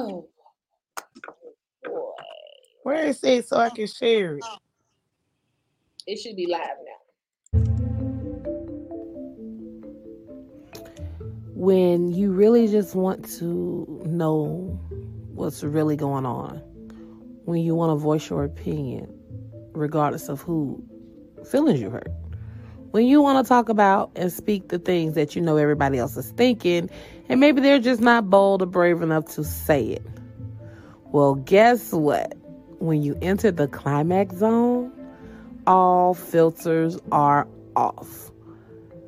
Oh boy. Where is it so I can share it? It should be live now. when you really just want to know what's really going on, when you want to voice your opinion, regardless of who feelings you hurt, when you want to talk about and speak the things that you know everybody else is thinking, and maybe they're just not bold or brave enough to say it. Well, guess what? When you enter the climax zone, all filters are off.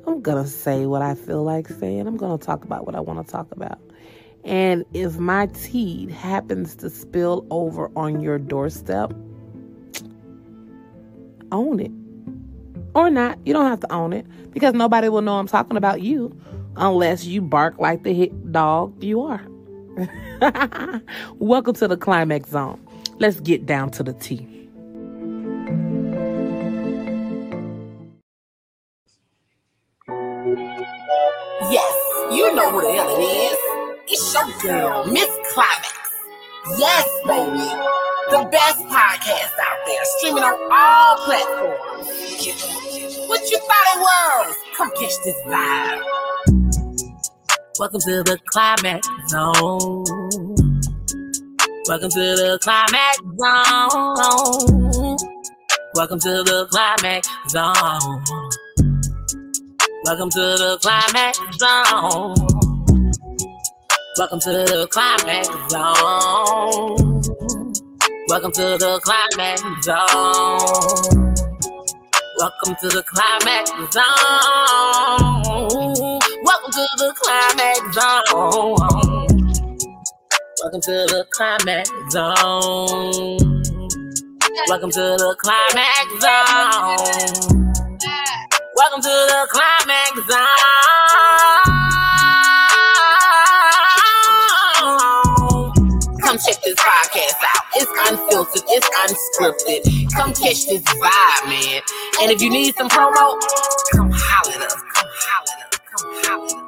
I'm going to say what I feel like saying. I'm going to talk about what I want to talk about. And if my tea happens to spill over on your doorstep, own it. Or not. You don't have to own it because nobody will know I'm talking about you unless you bark like the hit dog you are. Welcome to the climax zone. Let's get down to the tea. Yes, you know hell it is. It's your girl, Miss Climax. Yes, baby. The best podcast out there, streaming on all platforms. What you thought it was? Come catch this vibe. Welcome to the Climax Zone. Welcome to the Climax Zone. Welcome to the Climax Zone. Welcome to the climax zone. Welcome to the climax zone. Welcome to the climax zone. Welcome to the climax zone. Welcome to the climax zone. Welcome to the climax zone. Welcome to the climax zone. Welcome to the climax zone. It's unscripted. Come catch this vibe, man. And if you need some promo, come holler at us. Come holler at us. Come holler at us.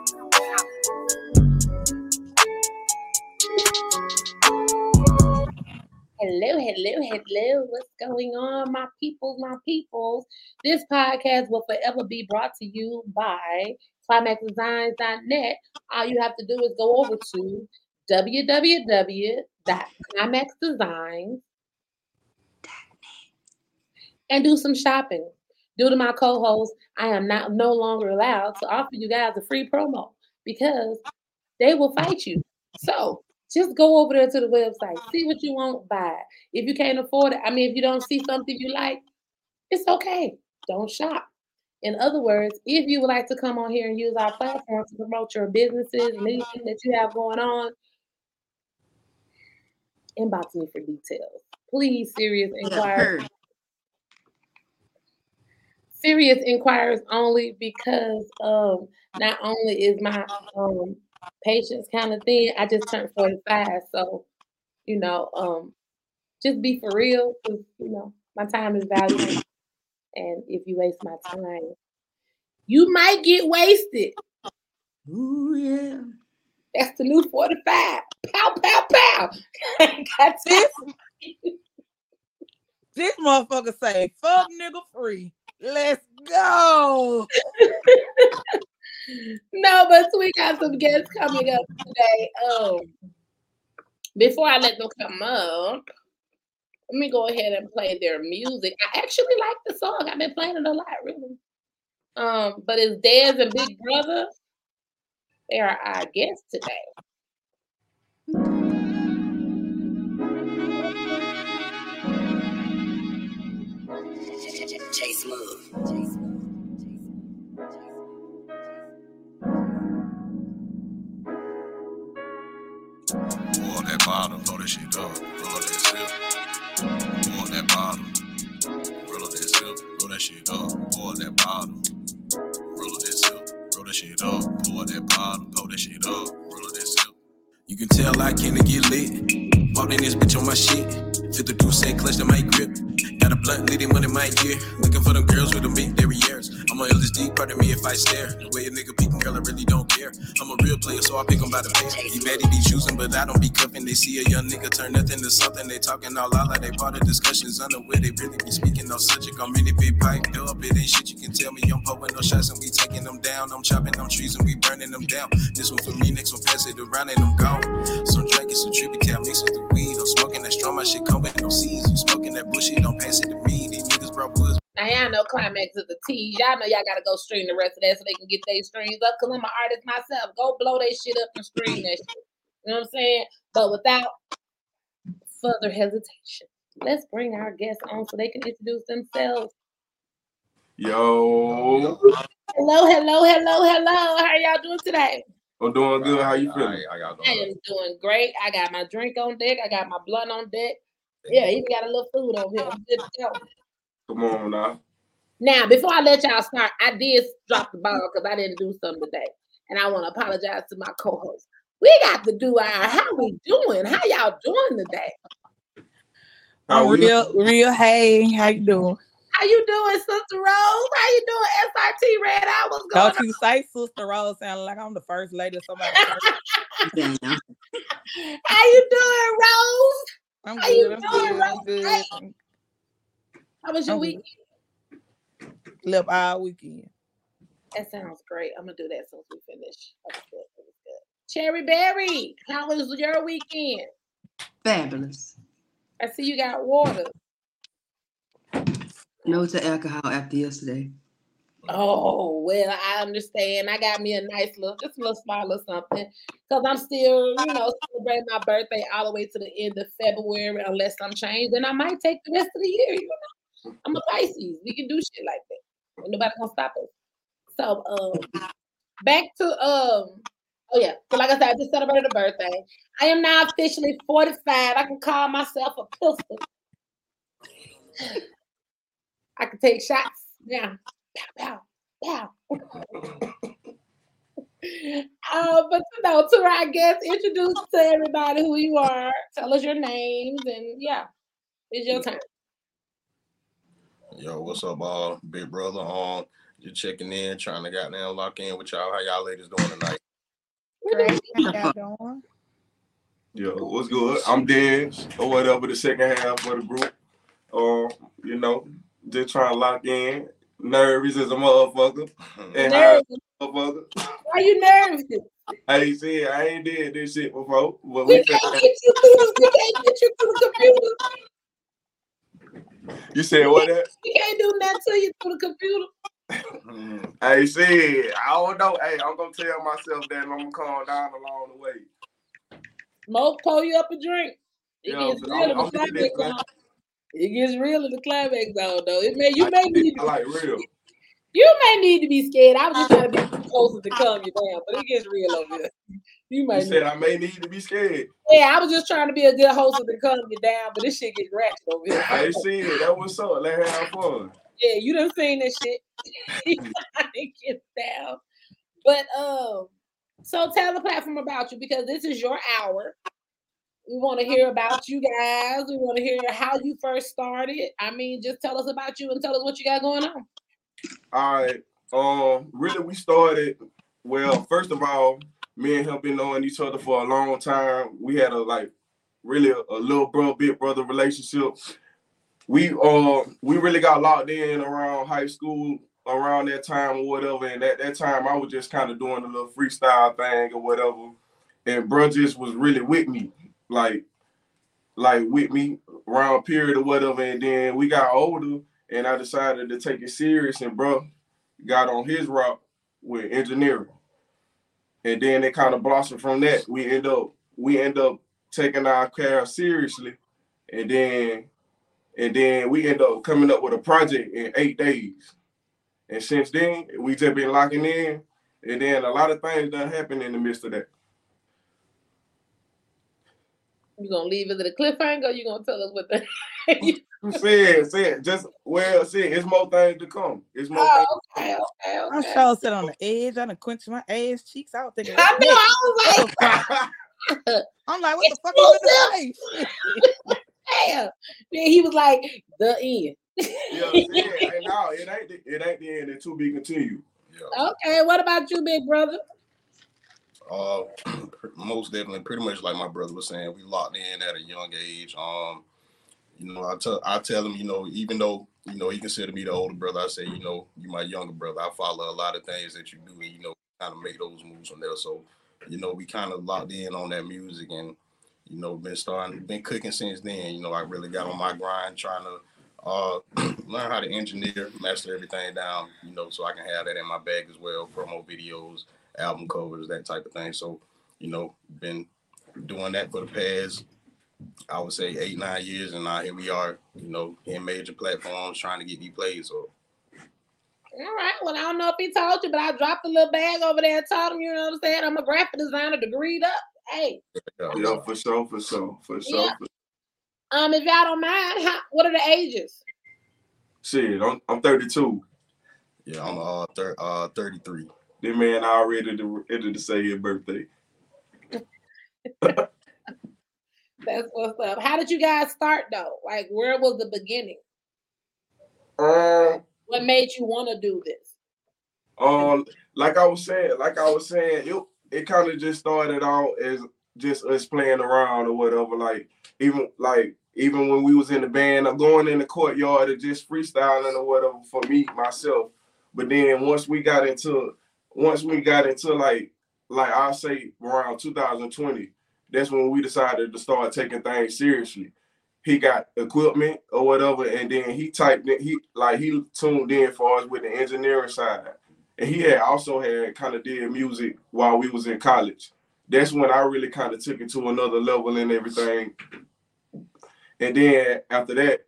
Hello, hello, hello. What's going on, my peoples, my peoples? This podcast will forever be brought to you by climaxdesigns.net. All you have to do is go over to www.climaxdesigns.net and do some shopping. Due to my co-host, I am not no longer allowed to offer you guys a free promo because they will fight you. So just go over there to the website, see what you want, buy. If you can't afford it, I mean, if you don't see something you like, it's okay. Don't shop. In other words, if you would like to come on here and use our platform to promote your businesses and anything that you have going on, inbox me for details. Please, serious inquiries. Serious inquiries only because um, not only is my um, patience kind of thing. I just turned 45, so you know, um, just be for real because you know my time is valuable, and if you waste my time, you might get wasted. Ooh yeah, that's the new 45. Pow pow pow. Got this. this motherfucker say fuck nigga free. Let's go. no, but we got some guests coming up today. Um, before I let them come up, let me go ahead and play their music. I actually like the song. I've been playing it a lot, really. Um, but it's Dez and Big Brother. They are our guests today. Chase Love. that bottom, throw that shit up, roll that sip. Pour that bottom, roll that sip, roll that shit up, pour that bottom, roll that sip, roll that shit up, pour that bottom, throw that shit up, roll that sip. You can tell I can't get lit. Walked in this bitch on my shit. 52 cent clutch to my grip. Got a blunt leading money my year. Looking for them girls with them big derrieres. I'm on LSD, pardon me if I stare. The way a nigga peeking, girl, I really don't care. I'm a real player, so I pick 'em by the face. He mad he be choosing, but I don't be cuffing. They see a young nigga turn nothing to something. They talking all out like they part of discussions. Unaware they really be speaking no subject. I'm in really big piped up. It ain't shit you can tell me. I'm popping no shots and we taking them down. I'm chopping them trees and we burning them down. This one for me, next one pass it around and I'm gone. Some drinking, some trippy cal mixes the weed. I'm smoking that strong, my shit come with no seeds. You smoking that bullshit, don't pass it to me. These niggas brought woods. Now y'all know climax of the tease. Y'all know y'all gotta go stream the rest of that so they can get their streams up. Cause I'm an artist myself. Go blow that shit up and stream that shit. You know what I'm saying? But without further hesitation, let's bring our guests on so they can introduce themselves. Yo, Hello, hello, hello, hello. How are y'all doing today? I'm doing good. How you feeling? I got I am doing great. I got my drink on deck. I got my blunt on deck. Yeah, even got a little food on here. I'm good to go. Come on now. Now, before I let y'all start, I did drop the ball because I didn't do something today. And I want to apologize to my co-host. We got to do our how we doing? How y'all doing today? How I'm real, real. Hey, how you doing? How you doing, Sister Rose? How you doing, SRT Red I was going Don't you say Sister Rose sound like I'm the first lady of somebody. on? How you doing, Rose? I'm How you. I'm doing, good. I'm Rose? good. How was your I'm good. week? All weekend. That sounds great. I'm gonna do that since we finish. That was good. That was good. Cherry Berry, how was your weekend? Fabulous. I see you got water. No to alcohol after yesterday. Oh well, I understand. I got me a nice little, just a little small or something, because I'm still, you know, celebrating my birthday all the way to the end of February, unless I'm changed. Then I might take the rest of the year. You know, I'm a Pisces. We can do shit like that. Nobody gonna stop us. So, um, back to um, oh yeah. So like I said, I just celebrated a birthday. I am now officially 45. I can call myself a pistol. I can take shots now. Pow, pow, pow. uh, but you know, to our guests, introduce to everybody who you are. Tell us your names, and yeah, it's your time. Yo, what's up, all? Big brother on. Just checking in, trying to goddamn lock in with y'all. How y'all ladies doing tonight? Great. How y'all doing? Yo, what's good? I'm Dez or whatever the second half of the group. Uh, you know, just trying to lock in. Nervous as a motherfucker. And high as Nervous. a motherfucker. Why you nervous? I ain't said I ain't did this shit before, but We we can't finna- get you through we can't get you through the computer. you said what that? We can't do nothing to you through the computer. Mm, I ain't said I don't know. Hey, I'm gonna tell myself that I'm gonna calm down along the way. Smoke, pour you up a drink. It Yo, gets but real I'm- in the I'm It gets real in the climax zone, though. It may you may need I like real. you may need to be scared. I was just trying to be closer to calm you down, but it gets real over here. You You might said I may need to be scared. yeah. I was just trying to be a good host to calm you down, but this shit gets ratchet over here. I ain't it. that was so. Let's have fun. Yeah, you done seen this shit. Get down. But um, so tell the platform about you because this is your hour. We want to hear about you guys. We want to hear how you first started. I mean, just tell us about you and tell us what you got going on. All right. Um, really, we started. Well, first of all, me and him been knowing each other for a long time. We had a like really a, a little bro, big brother relationship. We uh we really got locked in around high school around that time or whatever. And at that time, I was just kind of doing a little freestyle thing or whatever. And bro just was really with me, like like with me around period or whatever. And then we got older and I decided to take it serious. And bro got on his route with engineering, and then it kind of blossomed from that. We end up we end up taking our care seriously, and then and then we end up coming up with a project in eight days. And since then, we just been locking in, and then a lot of things done happened in the midst of that. You gonna leave it at a cliffhanger? You gonna tell us what the? You said, said, just well, said, it's more things to come. It's more oh, things. okay, okay, I okay. sure sit on the edge. I done quenched my ass cheeks. I was thinking, I know. I was like, I'm like, what the fuck is in the face? damn. Then he was like, the end. Yeah, yeah, and no, it ain't the, it ain't the end. It to be continued. Yeah. Okay, what about you, big brother? Uh, most definitely, pretty much like my brother was saying, we locked in at a young age. Um, you know, I tell I tell him, you know, even though you know he consider me the older brother, I say, you know, you my younger brother. I follow a lot of things that you do, and you know, kind of make those moves from there. So, you know, we kind of locked in on that music, and you know, been starting, been cooking since then. You know, I really got on my grind trying to uh learn how to engineer, master everything down, you know, so I can have that in my bag as well, promo videos, album covers, that type of thing. So, you know, been doing that for the past, I would say eight, nine years, and now here we are, you know, in major platforms trying to get me plays. So All right. Well, I don't know if he told you, but I dropped a little bag over there and told him, you know what I'm saying? I'm a graphic designer, degreed up. Hey, yeah, Yeah, for sure, for sure, for sure. Yeah. um, if y'all don't mind, how, what are the ages? Shit, I'm, I'm 32. yeah, I'm uh, thir- uh 33. This man already to, ready to say his birthday. That's what's up. How did you guys start though? Like, where was the beginning? Um, What made you want to do this? um, like I was saying, like I was saying, it it kind of just started out as just us playing around or whatever. Like even like even when we was in the band, or going in the courtyard and just freestyling or whatever for me myself. But then once we got into once we got into like like I say around 2020, that's when we decided to start taking things seriously. He got equipment or whatever, and then he typed it. He like he tuned in for us with the engineering side, and he had also had kind of did music while we was in college. That's when I really kind of took it to another level and everything. And then after that,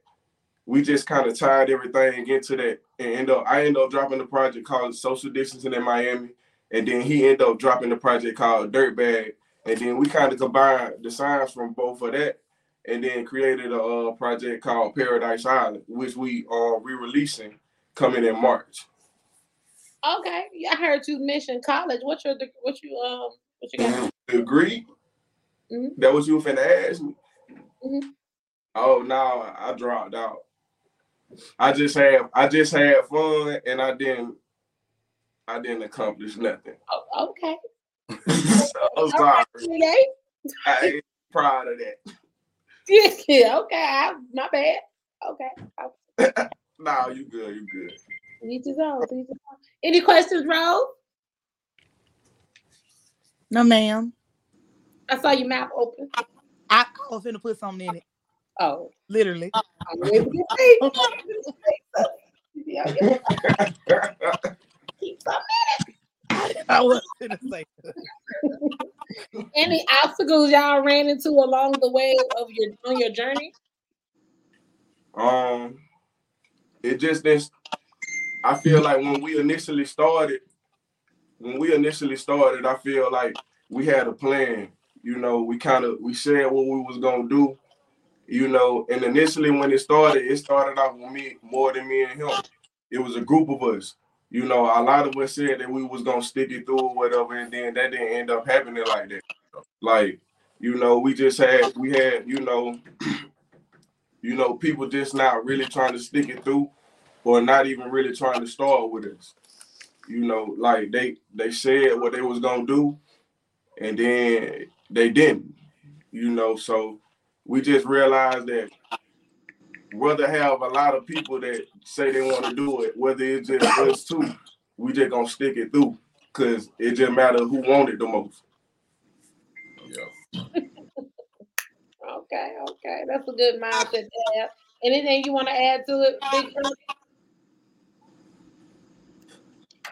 we just kind of tied everything into that, and end up I ended up dropping the project called Social Distancing in Miami, and then he ended up dropping the project called Dirtbag, and then we kind of combined the signs from both of that, and then created a uh, project called Paradise Island, which we are re-releasing coming in March. Okay, yeah, I heard you mention college. What's your what you um what you got? Agree? Mhm. That was you finna ask me? Mhm. Oh no, I dropped out. I just had I just had fun and I didn't I didn't accomplish nothing. Oh, okay. so, I'm sorry. right, I ain't proud of that. Yeah, okay. I, my bad. Okay. No, you good, you good. Each his own. Each his own. Any questions, Rose? No, ma'am. I saw your mouth open. I, I was finna put something in it. Oh, Literally. I'm ready to say. Yeah, yeah. Keep something. I was finna say. Any obstacles y'all ran into along the way of your on your journey? Um, it just this. I feel like when we initially started, when we initially started, I feel like we had a plan. You know, we kind of we said what we was gonna do. You know, and initially when it started, it started off with me more than me and him. It was a group of us. You know, a lot of us said that we was gonna stick it through or whatever, and then that didn't end up happening like that. Like, you know, we just had we had, you know, you know, people just not really trying to stick it through or not even really trying to start with us. You know, like they they said what they was gonna do and then they didn't. You know, so we just realized that whether have a lot of people that say they want to do it, whether it's just us two, we just gonna stick it through. Cause it just matter who wanted the most. Yeah. Okay, okay. That's a good mindset to have. Anything you want to add to it, Big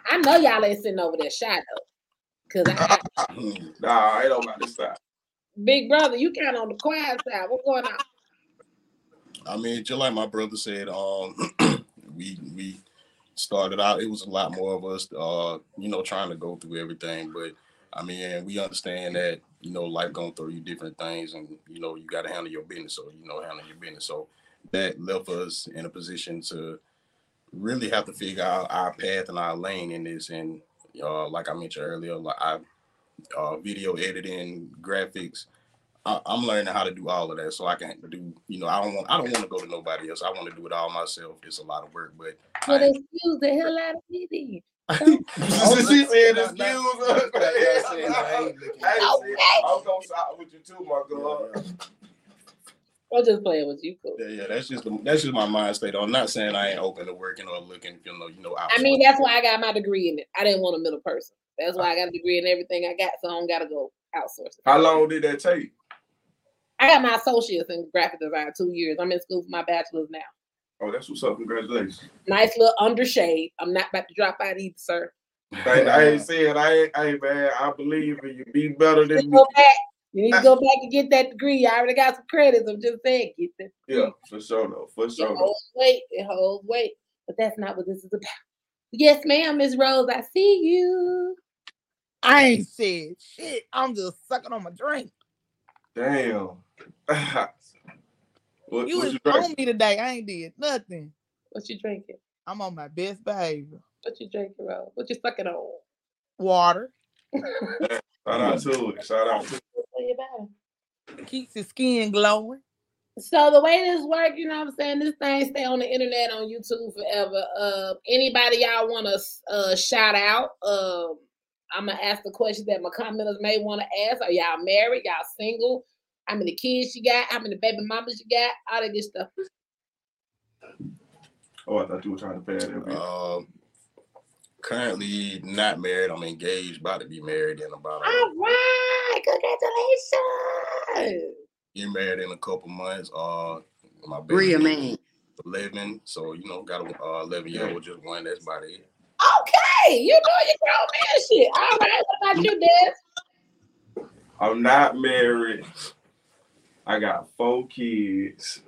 I know y'all ain't sitting over there shy though. Cause I, Nah, I don't got this side. Big Brother, you kind of on the quiet side. What's going on? I mean, just like my brother said, um, we we started out. It was a lot more of us, uh, you know, trying to go through everything. But I mean, we understand that you know life gonna throw you different things, and you know you got to handle your business. So you know, handle your business. So that left us in a position to really have to figure out our path and our lane in this. And uh, like I mentioned earlier, like I uh, video editing, graphics. I, I'm learning how to do all of that, so I can do. You know, I don't want. I don't want to go to nobody else. I want to do it all myself. It's a lot of work, but Well, I- excuse the hell out of me then. she said, Not- "Excuse us." not- not saying I ain't looking. Hey, see, Okay. I'm gonna side with you too, my girl. I'm just playing with you, cool. Yeah, yeah, that's just the, that's just my mind state. I'm not saying I ain't open to working or looking, you know, you know. I mean, that's why I got my degree in it. I didn't want a middle person. That's why I got a degree in everything I got, so I don't gotta go outsource. It. How long did that take? I got my associates in graphic design two years. I'm in school for my bachelor's now. Oh, that's what's up. Congratulations. Nice little undershade. I'm not about to drop out either, sir. I, I ain't saying I ain't, I ain't man. I believe in you. Be better than me. You need to go back and get that degree. I already got some credits. I'm just saying, get the Yeah, for sure, though. For sure. though. holds weight. It holds weight. But that's not what this is about. Yes, ma'am, Miss Rose. I see you. I ain't said shit. I'm just sucking on my drink. Damn. what, You what was you on me today. I ain't did nothing. What you drinking? I'm on my best behavior. What you drinking, Rose? What you sucking on? Water Shout out to it. Shout out to it. Tell you about it. keeps your skin glowing. So the way this work, you know what I'm saying? This thing stay on the internet on YouTube forever. Uh anybody y'all want to uh shout out? Um I'm gonna ask the question that my commenters may want to ask. Are y'all married? Y'all single? How many kids you got? How many baby mamas you got? All that good stuff. Oh, I thought you were trying to pay that. bit. Um, currently not married. I'm engaged, about to be married in about. A, All right, congratulations. Get married in a couple months. Uh, my baby Real man. eleven, so you know, got a uh, eleven year old, just one. That's about it. Okay, you doing your grown man shit. All right, what about you, Des? I'm not married. I got four kids.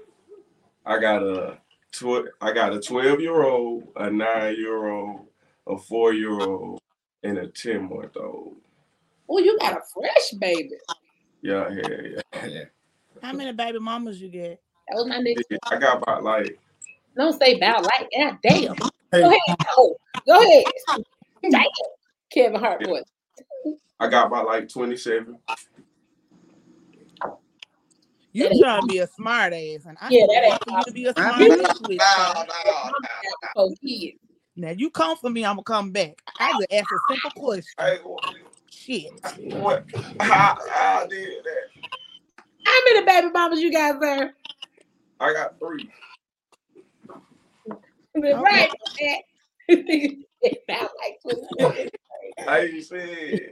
I got a tw- I got a 12 year old, a nine year old, a four year old, and a 10 month old. Oh, you got a fresh baby. Yeah, yeah, yeah. How many baby mamas you get? That was my next. I got about like Don't say about like God damn. Hey. Go ahead. Go, go ahead. Damn. Kevin Hart voice. I got about like 27. You Yeah. trying to be a smart ass, and I Yeah, ain't that ain't want you to be a smart ass with. Nah, so. Oh, kids. Now you come for me, I'm gonna come back. I just ask a simple question. Hey, Shit. what? How, how I did that? How many baby mamas you got, sir? I got three. Right. about like 20. I ain't said.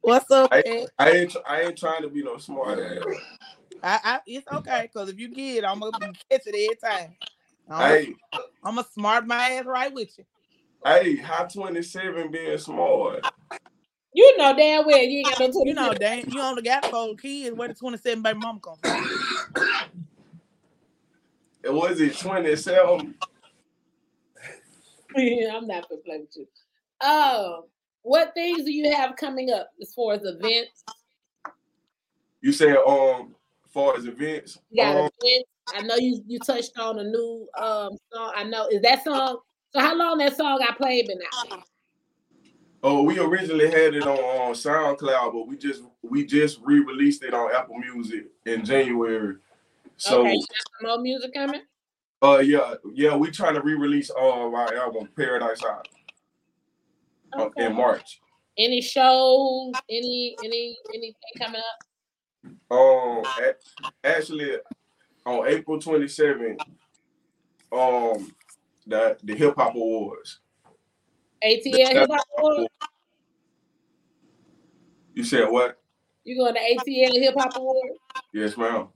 What's up, I- Ed? I ain't. I ain't trying to be no smart ass. I, I, it's okay, cause if you get I'm gonna be catch it every time. I'm, Hey, I'm gonna smart my ass right with you. hey, how 27 being smart? You know damn well you ain't got no 20. You know, dang, you only got four kids. Where the 27 baby mama come from? It was it 27? I'm not gonna play with you. Oh, what things do you have coming up as far as events? You said um, far as events. You got um, events. I know you you touched on a new um song. I know is that song. So how long that song I played been out? Oh, we originally had it on, on SoundCloud, but we just we just re-released it on Apple Music in January. So okay, some more music coming. uh yeah, yeah, we trying to re-release uh our album Paradise Out uh, Okay. in March. Any shows? Any any anything coming up? Um actually on April 27th, um the the hip hop awards. ATL Hip. You said what? You going to ATL Hip Hop Award? Yes, ma'am.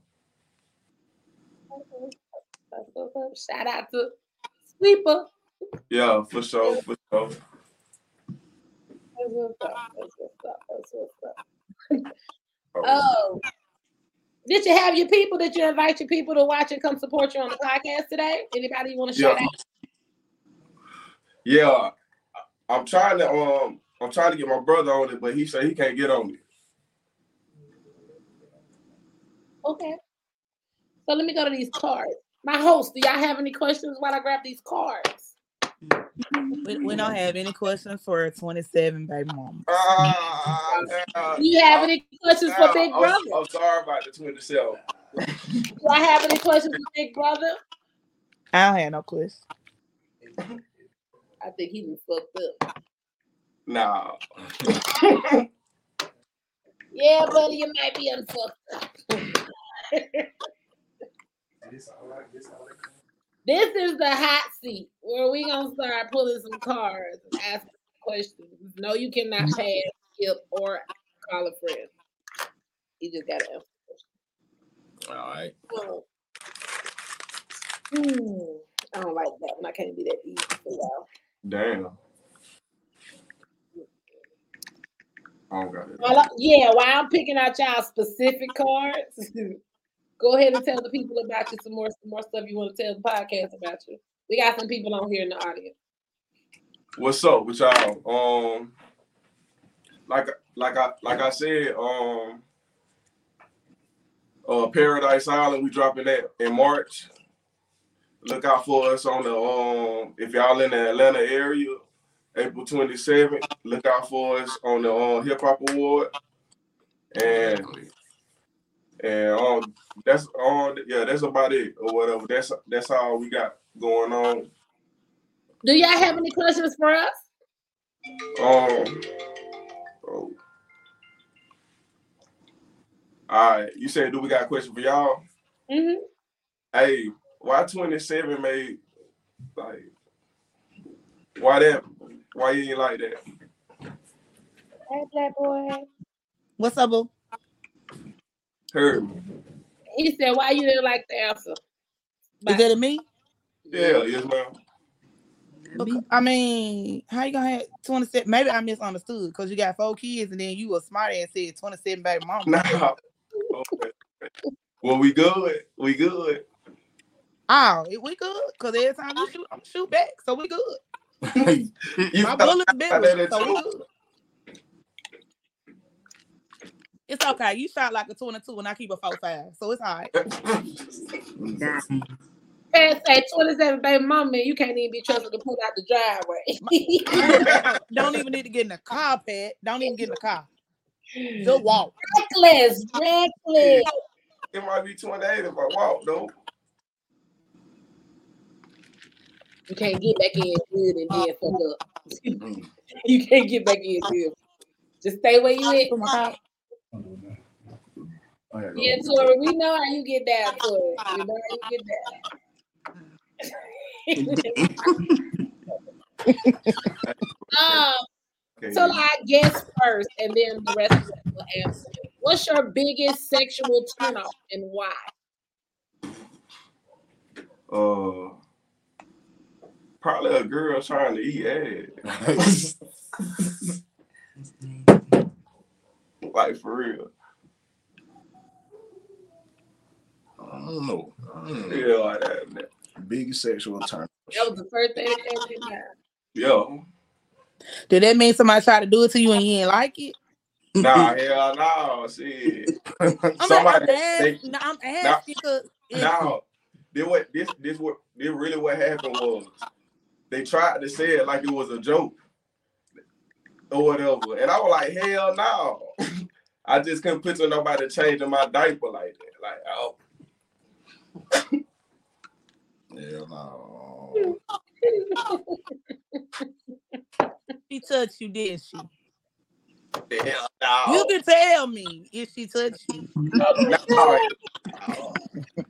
Shout out to Sleeper. Yeah, for sure, for sure. That's what's up. That's what's up. That's what's up. Oh, Oh, did you have your people? Did you invite your people to watch and come support you on the podcast today? Anybody you want to shout Yeah. out? Yeah, I'm trying to um I'm trying to get my brother on it, but he said he can't get on it. Okay. So let me go to these cards. My host, do y'all have any questions while I grab these cards? We, we don't have any questions for 27 baby mama. Ah, now- Do you have any questions for now, Big I'm- Brother? I'm sorry about the 27. Do I have any questions for Big Brother? I don't have no questions. I think he was fucked up. No. Yeah, buddy, you might be unfucked up. This is the hot seat where we gonna start pulling some cards and asking questions. No, you cannot pass, skip, or call a friend. You just gotta answer. All right. Oh. Hmm. I don't like that one. I can't be that easy for y'all. Damn. I don't got it. Well, yeah, while I'm picking out y'all specific cards, go ahead and tell the people about you some more some more stuff you want to tell the podcast about you. We got some people on here in the audience. What's up with y'all? Um, like like I like I said, um, uh, Paradise Island, we dropping that in March. Look out for us on the um, if y'all in the Atlanta area, April 27th. Look out for us on the um, Hip Hop Award, and and um, that's all. Yeah, that's about it or whatever. That's that's all we got going on. Do y'all have any questions for us? Um. Oh. All right. You said, do we got a question for y'all? Mm-hmm. Hey, why 27 made like why that why you ain't like that? Hey, black boy. What's up, boo? Heard me. He said, "Why you didn't like the answer?" Is that a me? Yeah, yes, ma'am. Me? I mean, how you gonna have 27? Maybe I misunderstood because you got four kids and then you a smart ass said 27 baby mama. Nah. Okay. Well, we good. We good. Oh, we good because every time you shoot, I'm shoot back, so we good. My bullet's like bigger, so we good. It's okay. You shot like a 22 and I keep a 4-5, so it's all right. Dang. Parents say 27 baby mama, you can't even be trusted to pull out the driveway. Don't even need to get in the car, Pat. Don't even get in the car. Just walk. reckless, reckless. It might be 28 if I walk though. You can't get back in good and then fuck up. you can't get back in good. Just stay where you at. Car- Yeah, Tori, we know how you get down, Tori. We know how you get down. um, Okay. so I guess first, and then the rest of us will answer. What's your biggest sexual turnoff and why? uh probably a girl trying to eat ass. like for real. I don't know. I don't know. Yeah, like that. Biggest sexual turn. That was the first thing that came to. Yo. Did that mean somebody tried to do it to you and you didn't like it? Nah, hell no. Shit. I'm, Somebody like, I'm, they, asking, no, I'm asking 'cause it- now this what this this what this really what happened was they tried to say it like it was a joke or whatever. And I was like, hell no. I just couldn't picture nobody changing my diaper like that. Like, oh Hell no. she touched you, didn't she? hell no. You can tell me if she touched you. No.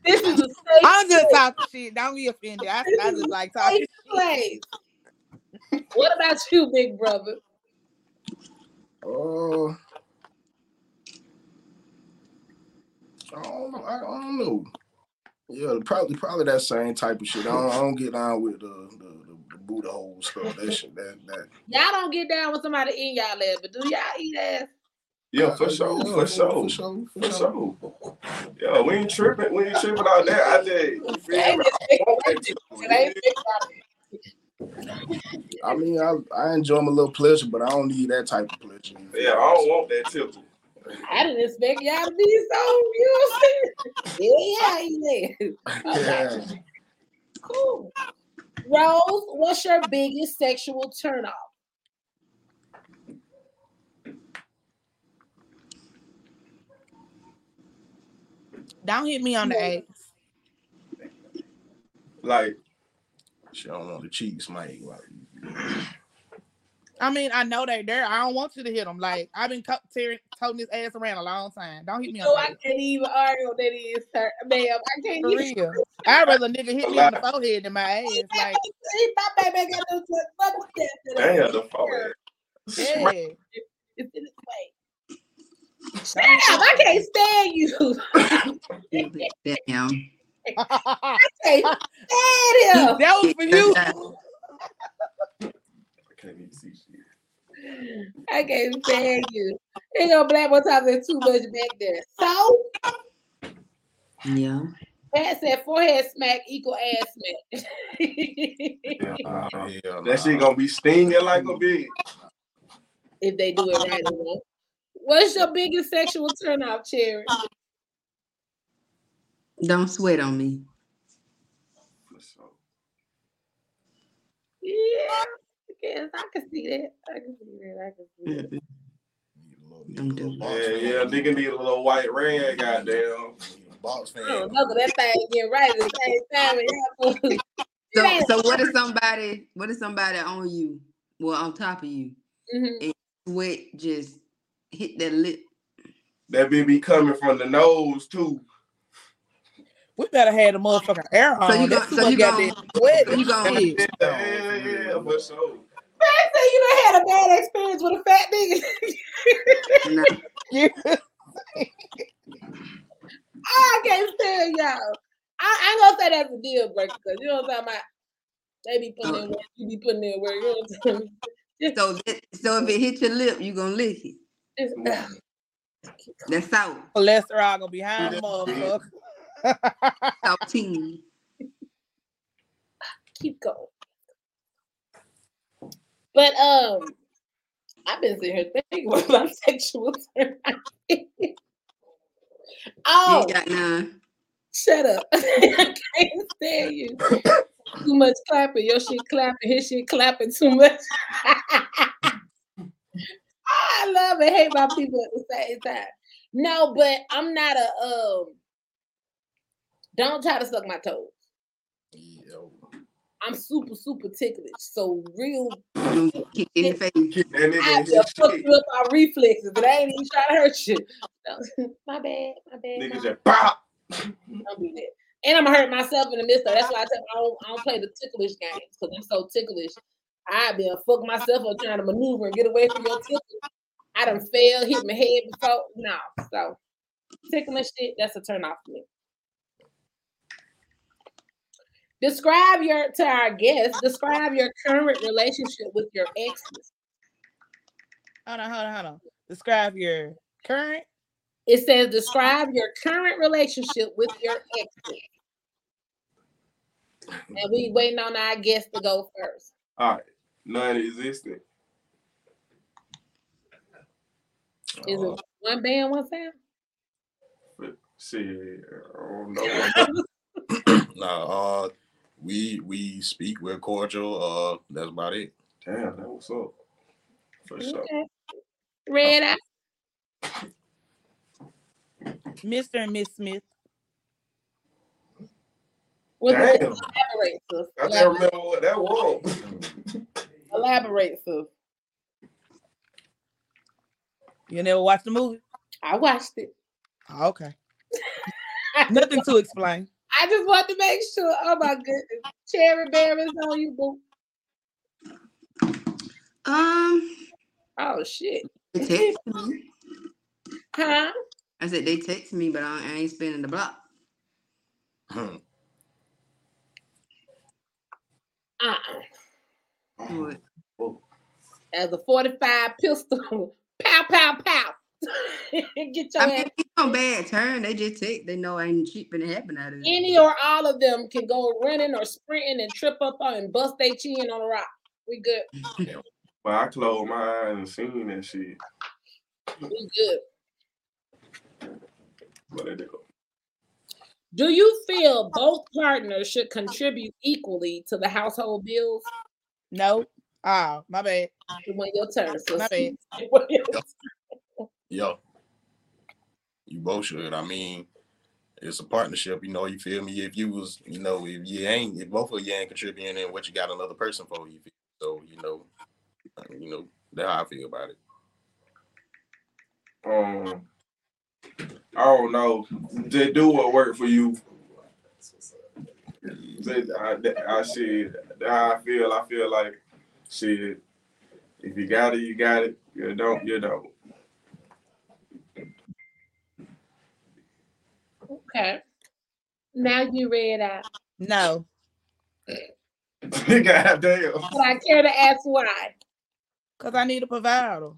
This is a safe I'm just talking shit. Don't be offended. I, I just like talking safe place. What about you, big brother? Uh, I don't know. I don't know. Yeah, probably probably that same type of shit. I don't, I don't get down with the the, the, the Buddha hole stuff. That shit. That that. Y'all don't get down with somebody in y'all ass, but do y'all eat ass? Yeah, for sure, Yeah, for sure. For sure. For For sure. sure. Yeah, we ain't tripping. We ain't tripping out there. I did. you feel? I want that too. It ain't big brother. I mean, I I enjoy my little pleasure, but I don't need that type of pleasure. Yeah, I don't want that tip. I didn't expect y'all to be so, you know what I'm saying? Yeah, yeah, yeah. Yeah. Cool. Rose, what's your biggest sexual turnoff? Don't hit me on the ass. Like, She don't want the cheeks, Mike. Like, I mean, I know they there. I don't want you to hit them. Like I've been co- tearing, toting this ass around a long time. Don't hit me on No, the I ass. can't even argue what that is, sir. Ma'am, I can't For even. real. I'd rather nigga hit me on the forehead than my ass. Like, See, my baby got no touch. Fuck that. damn, the phone. yeah. It's in its way. Damn, I can't stand you. Damn. I can't stand him. that was for you. I can't even see shit. I can't stand you. Ain't no black one time there's too much back there. So Yeah. Pat said forehead smack equal ass smack. Yeah, uh, hell that shit gonna be stinging like a bitch. if they do it right. you know. What's your biggest sexual turnoff, Cherry? Don't sweat on me. Yeah, I guess I can see that. I can see that. I can see that. Box Yeah, fan. yeah, nigga need a little white rag, goddamn. Need a Box fan. I don't know, but that thing get right at the same time. and y'all fools- So, so what if somebody, what if somebody on you, well, on top of you, Mhm. sweat just hit that lip? That bitch be coming from the nose too. We better have the motherfucking air on. So you That's gon- too so you much gon- goddamn sweat. you gon- Shit. Yeah, yeah, yeah, for sure. Man, say you done had a bad experience with a fat nigga. Nah, Yeah. I can't stand y'all. I, I ain't gonna say that's a deal breaker because you know what I'm talking about. They be putting in work, you be putting in work. You know what I'm saying? so that, so if it hit your lip, you gonna lick it. Just, That's salt, Cholesterol gonna be high, motherfucker. saltine. keep going. But um, I've been sitting here thinking about sexual turn. You oh, ain't got none. shut up! I can't stand you. Too much clapping. Your shit clapping. His shit clapping too much. I love and hate my people at the same time. No, but I'm not a um. Don't try to suck my toes. Yo. I'm super super ticklish. So real You gonna get kicked in the face. I in will his fuck you up our reflexes, but I ain't even trying to hurt you. No, my bad, my bad. Niggas my just pop. Don't do that. And I'm gonna hurt myself in the midst of. That's why I tell I don't, I don't play the ticklish games because I'm so ticklish. I be a fuck myself up trying to maneuver and get away from your tickle. I done failed, hit my head before. No, so ticklish shit, that's a turn off for me. Describe your to our guests. Describe your current relationship with your exes. Hold on, hold on, hold on. Describe your current. It says describe your current relationship with your exes. And we waiting on our guest to go first. All right, non-existent. Is Uh, it one band, one sound? See, I don't know. nah, uh, we we speak. We're cordial. Uh, that's about it. Damn, that was up. For sure. Red eye. Mr. and Miss Smith. What does that Damn. I can't remember what that was. elaborate, sis. You never watched the movie? I watched it. Oh, okay. Nothing to explain. I just want to make sure. Oh my goodness. Cherry berries on you, boo. Um, Oh shit. they text me. Huh? I said they text me, but I, I ain't spinning the block. Hmm. Uh-uh. What? As a 45 pistol. Pow, pow, pow. Get your I ass. mean, it's no bad turn. They just take. They know ain't shit been happen out of it. Any or all of them can go running or sprinting and trip up on and bust their chin on a rock. We good. But I closed my eyes and seen that shit. We good. But it did. Do you feel both partners should contribute equally to the household bills? No. Oh, my bad. When your turn, My bad. Yo, you both should. I mean, it's a partnership. You know, you feel me? If you was, you know, if you ain't, if both of you ain't contributing, then what you got another person for? You feel? So you know, uh, you know, that's how I feel about it. Um, I don't know. Just do what work for you. Just, I, I shit. How I feel. I feel like shit. If you got it, you got it. You don't, you don't. Okay. Now you read out. No. God damn. But I care to ask why. Because I need a provider.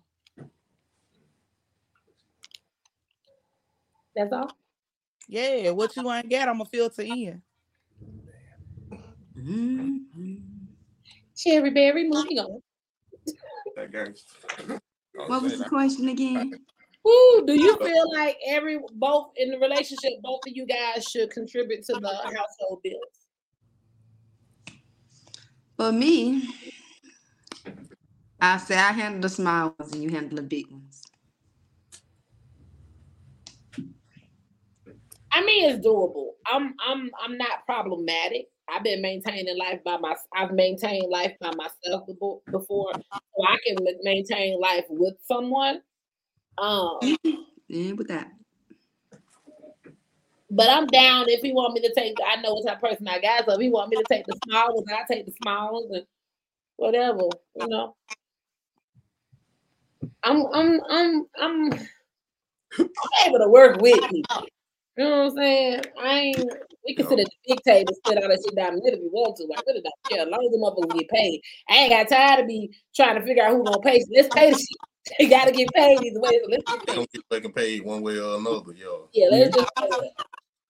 That's all. Yeah, what you ain't got, I'm gonna filter in. Cherry berry, moving on. That gangster. What was the question again? Woo, do you feel like every both in the relationship, both of you guys should contribute to the household bills? For me, I say I handle the small ones and you handle the big ones. I mean, it's doable. I'm I'm I'm not problematic. I've been maintaining life by my. I've maintained life by myself before, so I can maintain life with someone. Um, And with that, but I'm down if he want me to take. I know what type of person I got, so if he want me to take the small ones, I take the small ones and whatever. You know, I'm I'm I'm I'm I'm able to work with people. You know what I'm saying? I ain't. We can sit at the big table, sit all that shit down the middle if we want to. I really don't care. As long as the motherfuckers get paid. I ain't got time to be trying to figure out who gonna pay. Let's pay the shit. They gotta get paid either way. So let's get They paid. don't get fucking paid one way or another, yo. Yeah, let's just.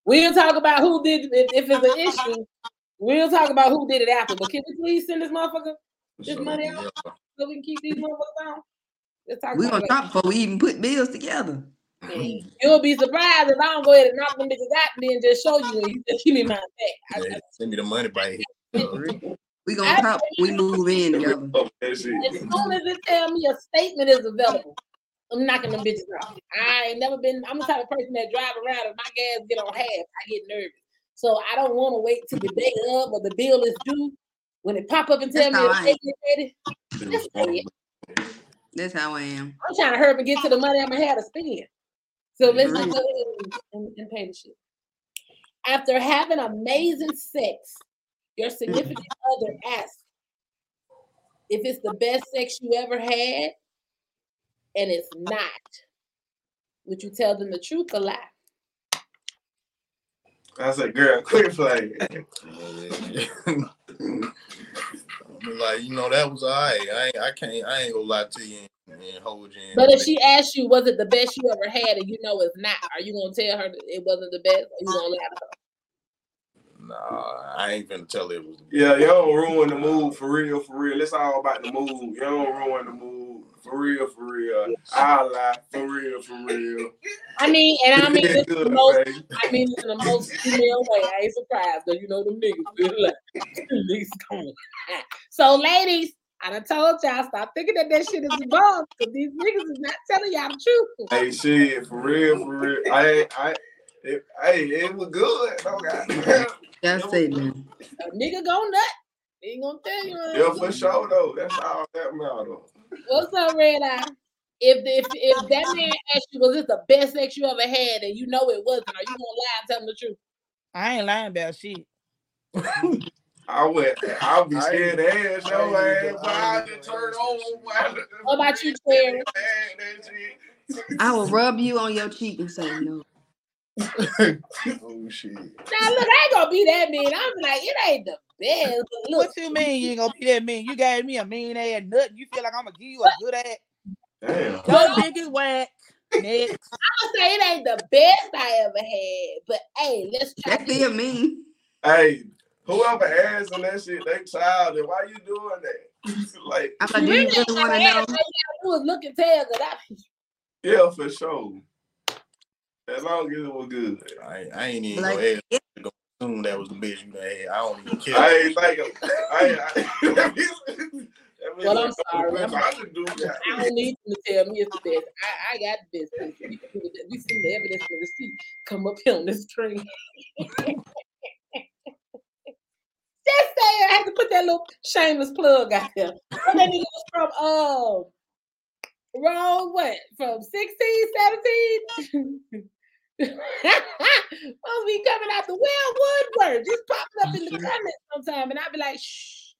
We'll talk about who did if, if it's an issue. We'll talk about who did it after. But can we please send this motherfucker this So, money out yeah. so we can keep these motherfuckers on? We about gonna it. talk before we even put bills together. And You'll be surprised if I don't go ahead and knock them niggas out and then just show you and you just give me my back. Yeah, send me the money by here. We gonna talk. We move in together. As soon as it tell me a statement is available, I'm knocking them bitches out. I ain't never been. I'm the type of person that drive around and my gas get on half. I get nervous, so I don't want to wait till the day of or the bill is due. When it pop up and tell That's me how the I ready, Just pay it. That's how I am. I'm trying to hurry up and get to the money I'm gonna have to spend. So let's just go ahead and, and, and pay the shit. After having amazing sex, your mm. significant other asks if it's the best sex you ever had, and it's not. Would you tell them the truth or lie? I said, girl, quit playing. like, you know, that was all right. I ain't, I can't, I ain't gonna lie to you and, and hold you. But if she asks you, was it the best you ever had, and you know it's not, are you gonna tell her that it wasn't the best, or you gonna lie to her? Nah, I ain't gonna tell her it was. Yeah, you don't ruin the mood for real, for real. It's all about the mood. You don't ruin the mood for real, for real. I lie for real, for real. I mean, and I mean this is the most baby. I mean in the most female way. I ain't surprised because you know the niggas. like, niggas coming. So, ladies, I done told y'all stop thinking that that shit is wrong because these niggas is not telling y'all the truth. Hey, shit, for real, for real. I, I, it, hey, it was good. Oh, God. That's it, man. A nigga go nut. He ain't gonna tell you. Yeah, for sure, though. That's all that matter. What's up, Red Eye? If, if if that man asked you, was this the best sex you ever had, and you know it wasn't, are you gonna lie and tell him the truth? I ain't lying about shit. I went, I'll be I scared to ask I ain't- ass, but I just turn on. What about you, Terry? I will rub you on your cheek and say no. oh shit. Now look, I ain't gonna be that mean. I'm like, it ain't the best. Look, What you mean you ain't gonna be that mean? You gave me a mean ass nut. You feel like I'm gonna give you a good ass? Damn. Your biggest whack. Next. I'm gonna say it ain't the best I ever had, but hey, let's try. That this. feel mean. Hey, whoever asking that shit, they child. And why you doing that? like, I'm like, you Really, really want to know? had- all you gotta do is look and tell. Cause I, yeah, for sure. As long as it was good. I, I ain't even Like, gonna ask you to go assume that was the bitch you had. I don't even care. I ain't think of, I, I, that means- that means Well, I'm sorry. I'm- what I should do. I don't need them to tell me it's the best. I, I got the best. We, can do it. we seen the evidence and the receipt come up here on the screen. Just saying, I had to put that little shameless plug out there. That nigga was from, um, wrong what? From 16, 17? Supposed to be coming out the well Woodward, just popping up in the comments sometime, and I'd be like, shh.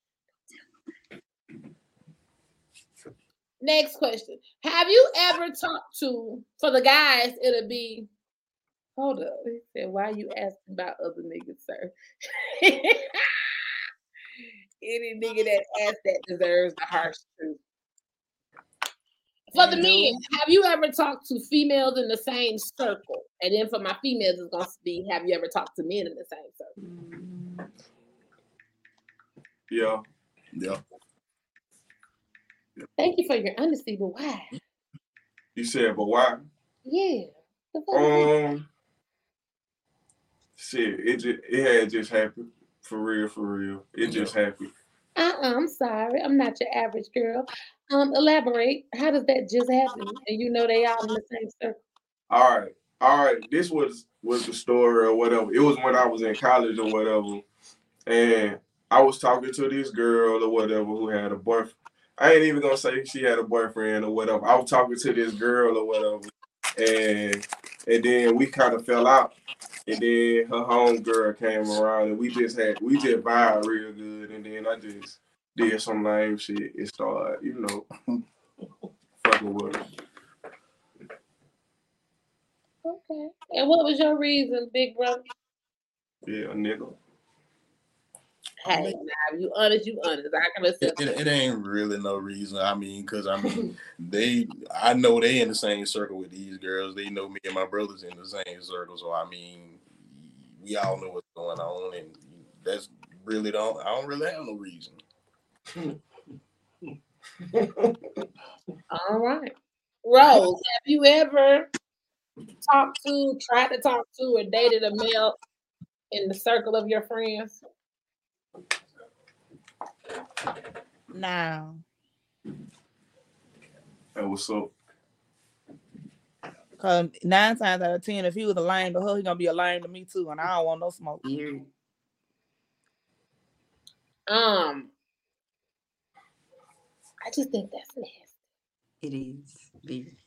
Next question. Have you ever talked to, for the guys, it'll be, hold up. He said, why you asking about other niggas, sir? Any nigga that asks that deserves the harsh truth. For the men, have you ever talked to females in the same circle? And then for my females, it's going to be, have you ever talked to men in the same circle? Yeah. Yeah. Thank you for your honesty, but why? You said, but why? Yeah. The Um, shit, it just it had just happened for real, for real. It just happened. Uh-uh, I'm sorry. I'm not your average girl. Um, elaborate. How does that just happen? And you know they all in the same circle. All right, all right. This was was the story or whatever. It was when I was in college or whatever, and I was talking to this girl or whatever who had a boyfriend. I ain't even gonna say she had a boyfriend or whatever. I was talking to this girl or whatever, and and then we kind of fell out. And then her home girl came around, and we just had we just vibed real good. And then I just did some lame shit. It started, you know, fucking with her. Okay. And what was your reason, big brother? Yeah, a nigga. Hey, now, you honest, you honest. I can It, accept. it, it ain't really no reason. I mean, cause I mean, they, I know they in the same circle with these girls. They know me and my brothers in the same circle. So I mean, we all know what's going on, and that's really don't. I don't really have no reason. All right. Rose, have you ever talked to, tried to talk to, or dated a male in the circle of your friends? Now, Hey, what's up? cause nine times out of ten, if he was a lame to her, he gonna be a lame to me too, and I don't want no smoke. Yeah. Um, I just think that's nasty. It is. Very.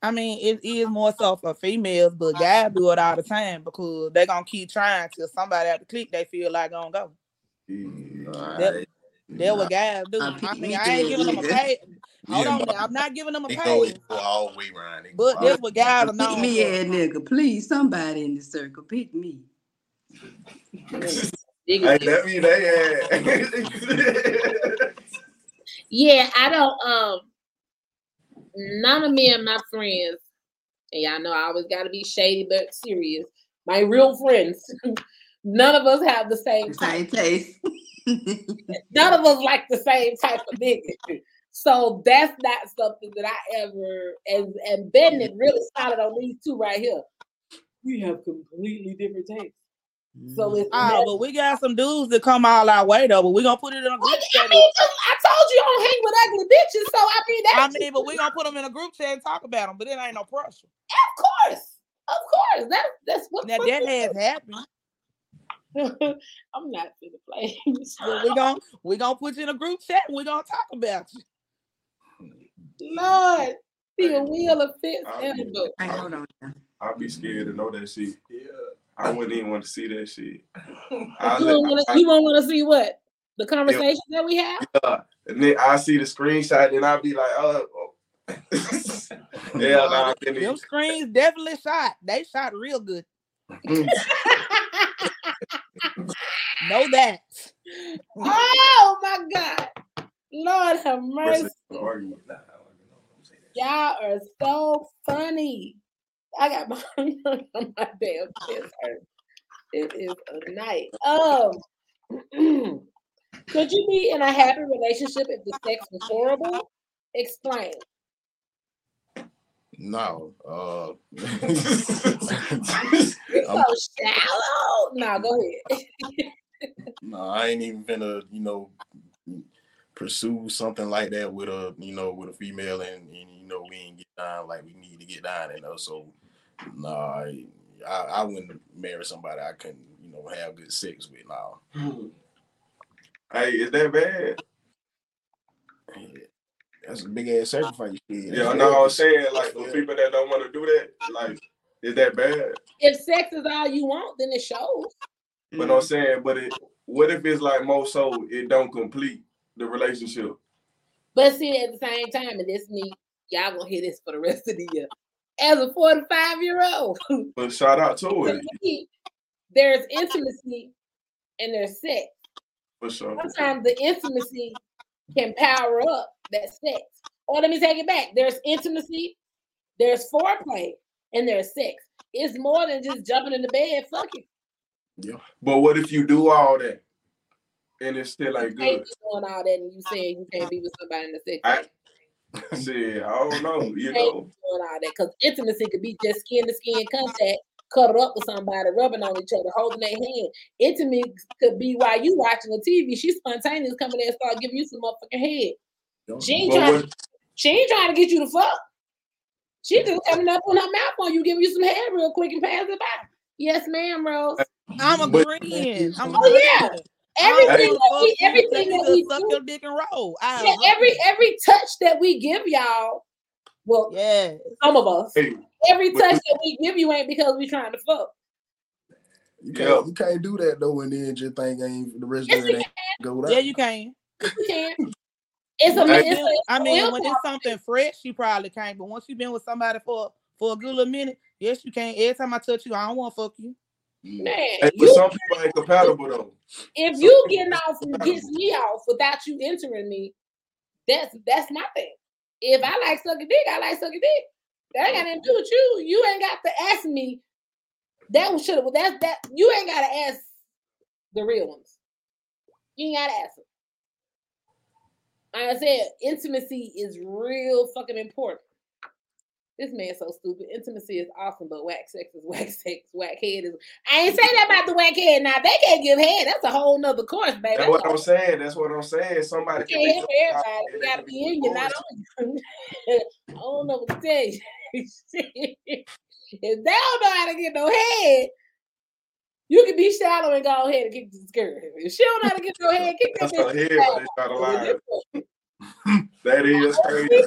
I mean, it is more so for females, but guys do it all the time because they're gonna keep trying till somebody at the click they feel like gonna go. Alright. That's what guys do. Uh, I mean, I ain't giving them a pay. Hold Yeah, on, but I'm not giving them a pay. all the way around. But all that's what guys are Pick me, for. yeah, nigga. Please, somebody in the circle, pick me. Niggas Hey, is- that mean they. Yeah, I don't. Um, none of me and my friends, and y'all know I always got to be shady but serious. My real friends, none of us have the same type. Same taste. None of us like the same type of nigga. So that's not something that I ever and and betting it really solid on these two right here. We have completely different tastes. So mm-hmm. it's Oh, ah, but we got some dudes that come all our way though. But we gonna put it in a I group mean, chat. I told you I don't hang with ugly bitches, so I mean I that's mean, but we gonna put them in a group chat and talk about them. But it ain't no pressure. of course, of course. That that's what Now that has happened. I'm not gonna play. But we gonna we gonna put you in a group chat and we gonna talk about you. Lord, be a wheel of fits I'll and a be- book. Hey, hold on. I'd be scared to know that shit. Yeah. I wouldn't even want to see that shit. I You let, don't wanna, I, you won't want to see what the conversation that we have. and then I see the screenshot, and I'd be like, oh, oh. yeah, nah, then Them screens definitely shot. They shot real good. Mm. Know that. oh my God, Lord have mercy. Y'all are so funny. I got my, my damn chest hurt. It is a night. Um, could you be in a happy relationship if the sex was horrible? Explain. No. Uh, You're I'm- so shallow. No, go ahead. no, I ain't even gonna, you know, pursue something like that with a, you know, with a female, and, and you know, we ain't get down like we need to get down, you know. So, no, I, I, I wouldn't marry somebody I couldn't, you know, have good sex with. Now, Hey, is that bad? That's a big ass sacrifice. shit. Yeah, I know. I'm saying like for people that don't want to do that, like, is that bad? If sex is all you want, then it shows. But I'm saying, but it, what if it's like more so it don't complete the relationship? But see, at the same time, and this me, y'all gonna hear this for the rest of the year. As a 45 year old, But shout out to it there's intimacy and there's sex. for sure. Sometimes the intimacy can power up that sex. Or let me take it back. There's intimacy, there's foreplay, and there's sex. It's more than just jumping in the bed. Fuck it. But what if you do all that and it's still like good? doing all that and you saying you can't be with somebody in the sex. I- act. I don't know. You know, doing all that because intimacy could be just skin to skin contact, cuddle up with somebody, rubbing on each other, holding their hand. Intimacy could be while you watching the TV. She's spontaneous coming there and start giving you some motherfucking head. She ain't trying. what, She ain't trying to get you to fuck. She just coming up on her mouth on you, giving you some head real quick and pass it by. Yes, ma'am, Rose. I'm But- agreeing. I'm Oh, yeah. Everything that we, you, everything take that we suck do, your dick and roll. I yeah, every every touch that we give y'all, well, yeah. some of us, hey, every but- touch that we give you ain't because we trying to fuck. You Yeah. can't, you can't do that though, and then just think ain't the rest Yes, of we it ain't go down. Yeah, you can. You can. It's a, it's a I mean, will when it's something fresh, you probably can't. But once you've been with somebody for for a good little minute, yes, you can. Every time I touch you, I don't want to fuck you. man. hey, but You, some people ain't compatible though. if you getting off and gets me off without you entering me, that's that's my thing. If I like sucking dick, I like sucking dick. That ain't got nothing to do with you. You ain't got to ask me. That was should have. That's that. You ain't got to ask the real ones. You ain't got to ask them. Like I said, intimacy is real fucking important. This man's so stupid. Intimacy is awesome, but whack sex is whack sex. Whack head is. I ain't say that about the whack head. Now they can't give head. That's a whole nother course, baby. That's what I'm saying. That's what I'm saying. Somebody You can't hit everybody. You gotta be in you, not on you. I don't know what to tell you. if they don't know how to get no head, you can be shallow and go ahead and kick the skirt. If she don't know how to get no head, kick that bitch. head, but it's not alive. That is crazy.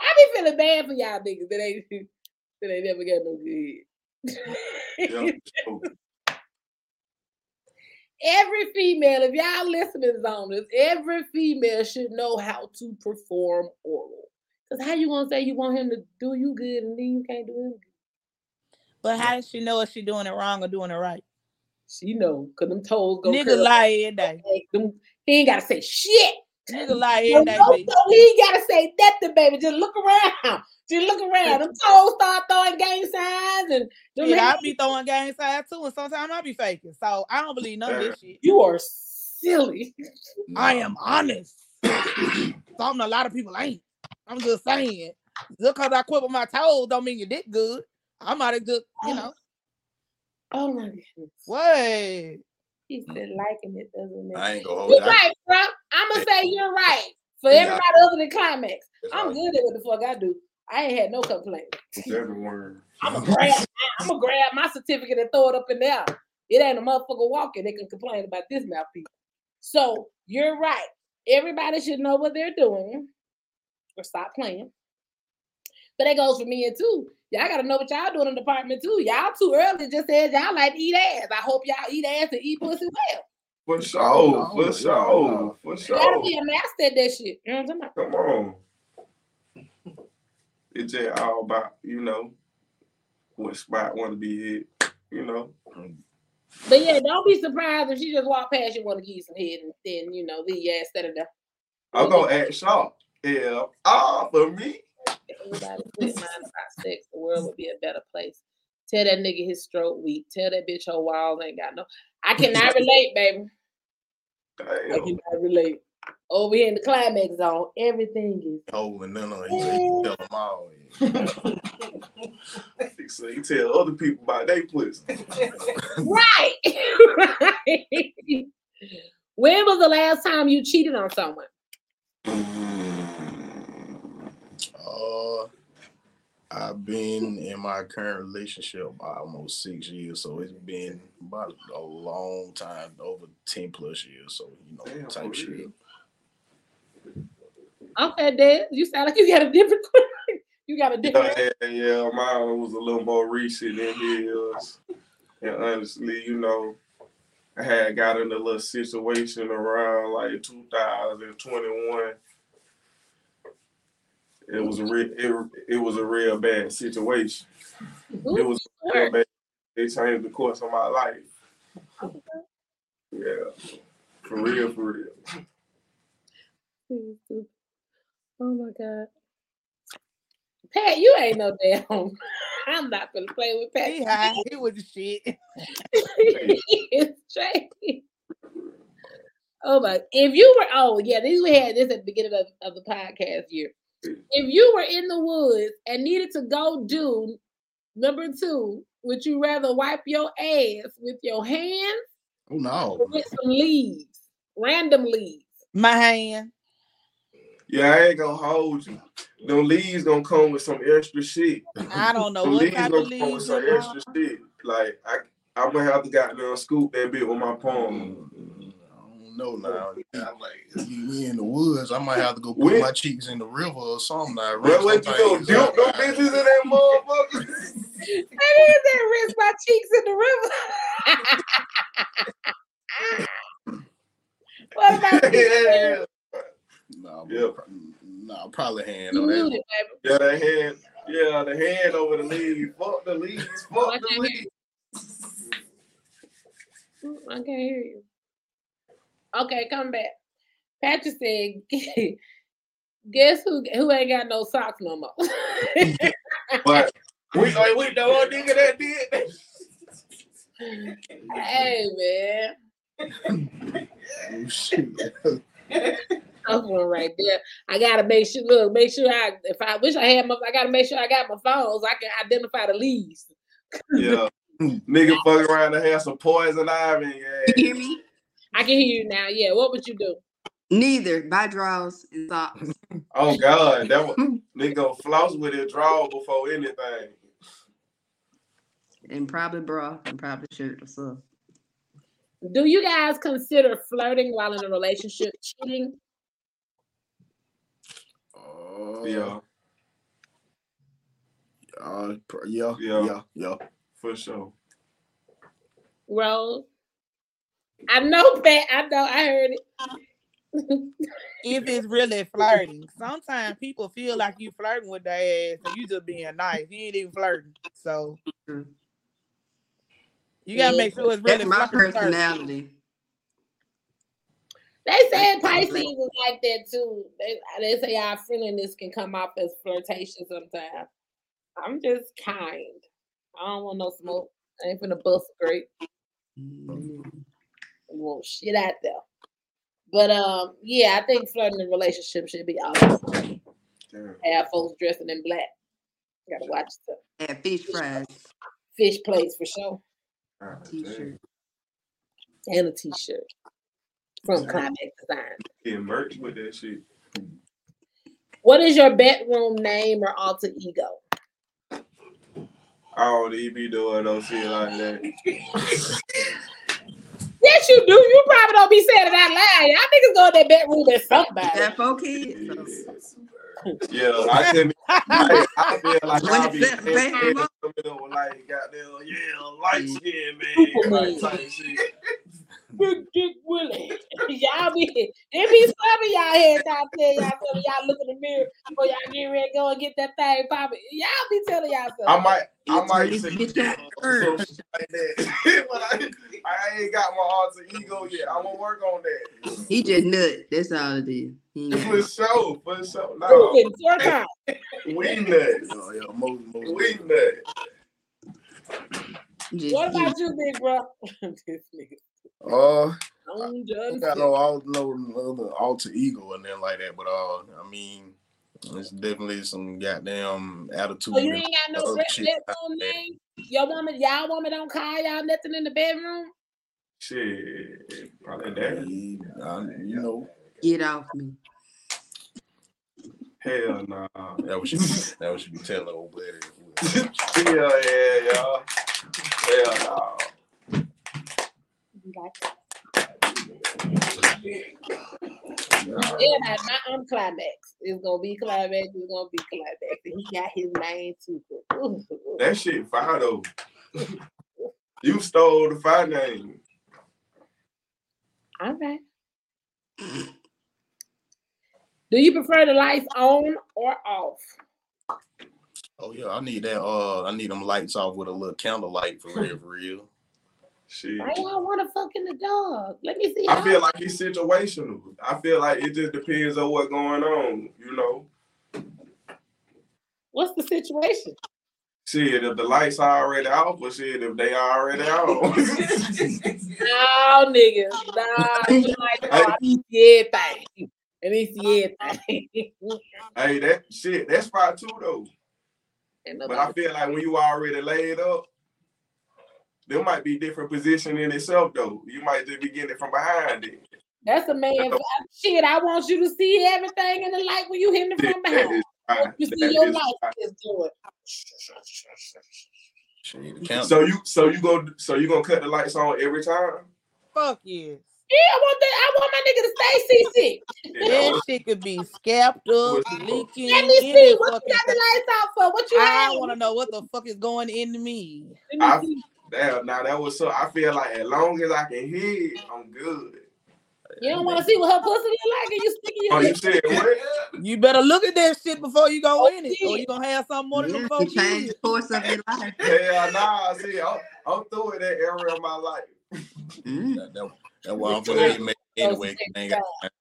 I be feeling bad for y'all niggas that ain't that ain't never got no good. Every female, if y'all listening on this, every female should know how to perform oral. Cause how you gonna say you want him to do you good and then you can't do him good? But how does she know if she doing it wrong or doing it right? She know, cause them toes go. Nigga curl. lie every day. Them- he ain't gotta say shit. Nigga lie No, every day, no, no, he ain't gotta say nothing, baby. Just look around. Just look around. Them toes start throwing gang signs and Yeah, hands- I be throwing gang signs too, and sometimes I be faking. So I don't believe none of this shit. you are silly. I am honest. Something a lot of people ain't. I'm just saying. Just cause I quit with my toes don't mean your dick good. I might have just, you oh. know, Oh my goodness. what? He said liking it doesn't make I ain't gonna hold You're you. I- right, bro. I'm gonna say you're right. For Yeah. everybody other than climax. That's I'm right. good at what the fuck I do. I ain't had no complaint. everyone. I'm gonna grab I'm gonna grab my certificate and throw it up in there. It ain't a motherfucker walking. They can complain about this mouthpiece. So you're right. Everybody should know what they're doing or stop playing. But that goes for me too. Y'all gotta know what y'all doing in the department too. Y'all too early just said y'all like to eat ass. I hope y'all eat ass and eat pussy well. For sure, for sure, for You gotta be a master at that shit. You know what I'm talking about? Come on. It's just all about, you know, what spot want to be hit, you know. But yeah, don't be surprised if she just walk past you want to give you some head and then you know leave your ass standing there. I'm gonna act sharp. Yeah, all for me. If everybody quit mind about sex, the world would be a better place. Tell that nigga his stroke weak. Tell that bitch her walls ain't got no. I cannot relate, baby. I cannot relate. Over here in the climax zone, everything is Oh, and then uh, he he tell them all. So you tell other people about their pussy. right. right. When was the last time you cheated on someone? Uh, I've been in my current relationship about almost six years, so it's been about a long time, over ten plus years. So you know, Damn, type for shit. real. Okay, Dad, you sound like you got a different. you got a different. Yeah, yeah, mine was a little more recent than his. And honestly, you know, I had got in a little situation around like 2021. It was a real, it, it was a real bad situation. It Ooh, was real bad. It changed the course of my life. Yeah, for real, for real. Oh my god. Pat, you ain't no damn. I'm not gonna play with Pat. He high. He was the shit. it's Jay. Oh my! If you were, oh yeah, this we had this at the beginning of, of the podcast year. If you were in the woods and needed to go do number two, would you rather wipe your ass with your hands Oh no, or with some leaves, random leaves? My hand. Yeah, I ain't gonna hold you. Them leaves gonna come with some extra shit. I don't know Them what leaves type gonna of come with leaves. some extra shit. Like I, I'm gonna have to goddamn scoop that bit with my palm. Know now. I'm like, you in the woods, I might have to go put When- my cheeks in the river or something. Now, Well, what you gonna Something- dip them bitches in that motherfucker? I did that rinse my cheeks in the river. what about you? yeah, No, Yeah. no, probably hand You on that. muted, baby. yeah, the hand, yeah, the hand over the leaves. Fuck the leaves. Fuck the leaves. I can't hear you. Okay, come back. Patrick said, "Guess who? Who ain't got no socks no more?" But we, oh, we know one nigga that did. hey man, Oh, shit. that's one right there. I gotta make sure. Look, make sure I. If I wish I had my, I gotta make sure I got my phones. so I can identify the leaves. Yeah, nigga fuck around and have some poison ivy. You hear me? I can hear you now. Yeah, what would you do? Neither. Buy draws and socks. oh god, that one nigga gonna floss with it, draw before anything. and probably bra and probably shirt or so. Do you guys consider flirting while in a relationship cheating? Uh, Yeah, Uh, yeah, Yeah. yeah, yeah. for sure. Rose, I know Pat. I know. I heard it. If it's really flirting, sometimes people feel like you flirting with their ass and you just being nice. You ain't even flirting. So you gotta make sure it's really That's my flirting personality. They said Pisces is like that too. They, they say our friendliness can come off as flirtation sometimes. I'm just kind. I don't want no smoke. I ain't finna bust a grape. Mm. I want shit out there. But um, yeah, I think flirting in relationships should be awesome. Damn. Have folks dressing in black. Gotta watch the And fish fries, fish plates for sure. God t-shirt. And a t-shirt from Climax Design. damn. Get merch with that shit. What is your bedroom name or alter ego? I don't even be doing no shit like that. don't be saying it out loud. Y'all niggas go in that bedroom and somebody. Got four kids. Yeah, I couldn't. I, I feel like When I'll be in- in bedroom up. the middle of like goddamn yeah, light mm. skin man, like type shit. Big Dick Willie. y'all be there be some of y'all heads out there. Y'all some of y'all look in the mirror before y'all get ready to go and get that thing popping. Y'all be telling y'all something. I might, I It's might really say get some that shit like that, but I, I ain't got my alter ego yet. I'm gonna work on that He just nut. That's all it is. He ain't got for sure, for sure. No, it. Twerk out. we nuts, Yeah, oh, yeah, most, most. we nuts. just What about you, big bro? This nigga. Uh, Long I John got Silver. no, all, no, no other alter ego and then like that, but uh, I mean, it's definitely some goddamn attitude. So you ain't got no other red shit bedroom name? Your woman, y'all woman don't call y'all nothing in the bedroom? Shit, probably that. I- you know, Get off me. Hell nah. that was you. That was you be telling old buddy. Hell yeah, y'all. Hell nah. Yeah, my, my um climax It's gonna be climax. It's gonna be climax. And he got his name too. Ooh, ooh. That shit fire though. you stole the fire name. All right. Do you prefer the lights on or off? Oh yeah, I need that. Uh, I need them lights off with a little candlelight for real, for real. Shit. Why y'all want to fuck in the dog? Let me see. I how- feel like he's situational. I feel like it just depends on what's going on, you know. What's the situation? Shit, if the lights are already off, or shit, if they are already on. No, nigga. Nah, you like, oh, I need to see everything. I need everything. hey, that shit, that's fire too though. But I feel like when you already laid up, there might be different position in itself though. You might just be getting it from behind it. That's a man. Shit, I want you to see everything in the light when you hitting it from behind. is. You see That your is life fine. is doing. Shit. So you so you go so you gonna cut the lights on every time? Fuck yeah. Yeah, I want that. I want my nigga to stay CC. That shit could be scapped up, leaking. Let me see what fucking you got the lights out for. What you I have? want to know what the fuck is going into me. Let me see. Damn, now that was so I feel like as long as I can hear I'm good. You don't want to see what her pussy look like, and you sticking your Oh, you said what? You better look at that shit before you go Oh, in it, or you gonna have something more than Yes, them four it changed kids. the course of your life. Hell nah, see, I'm, I'm through with that area of my life. Mm. That, that, that's why I'm gonna make anyway. 'cause I ain't got-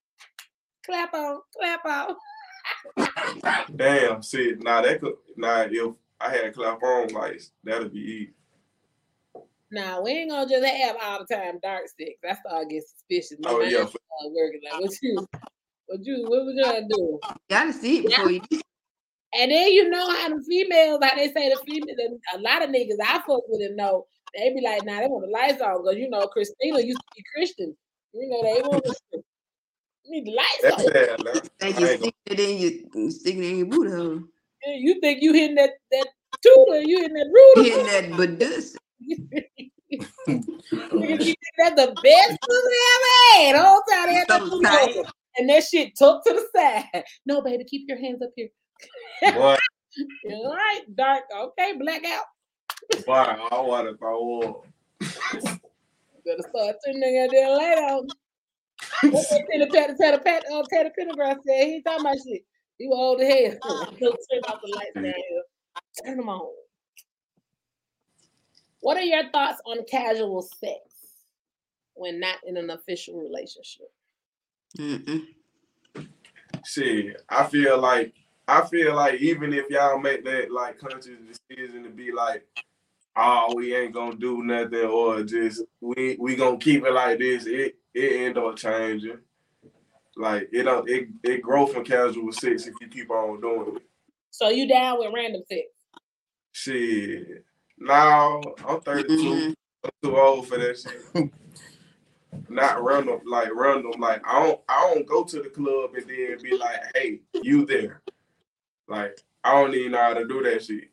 Clap on, clap on. Damn, see, nah, that could, nah, if I had a clap on lights, that'd be easy. Nah, we ain't gonna just have all the time dark sticks. I start getting suspicious. My Oh, mind yeah. start working like what you, what you, what was you gonna do? Gotta see it before you. And then you know how the females, how they say the females, a lot of niggas I fuck with and know, they be like, nah, they want the lights on because you know Christina used to be Christian. You know they want to need the lights That's on. sad, man. Think you ain't gonna- sticking it in your you sticking it in your boot hole. Yeah, You think you hitting that that tutor, you hitting that rooter. Hitting that badus. That's the best pussy ever had. Whole time had that pussy And that shit tucked to the side. No, baby, keep your hands up here. Boy, All right, dark. Okay, blackout. boy, I want to throw up. Better start turning that damn light on. What that Teddy Pat, Teddy Pat, uh, Teddy Pendergrass said, he ain't talking about shit. He was old as hell. He'll turn off the lights down here. Turn them on. What are your thoughts on casual sex when not in an official relationship? Mm-mm. Shit, I feel like I feel like even if y'all make that like conscious decision to be like, oh, we ain't gonna do nothing, or just we we gonna keep it like this, it it end up changing. Like it don't it it grow from casual sex if you keep on doing it. So you down with random sex? Shit. Now I'm 32. Mm-mm. I'm too old for that shit. Not random, like random. Like I don't I don't go to the club and then be like, hey, you there. Like I don't even know how to do that shit.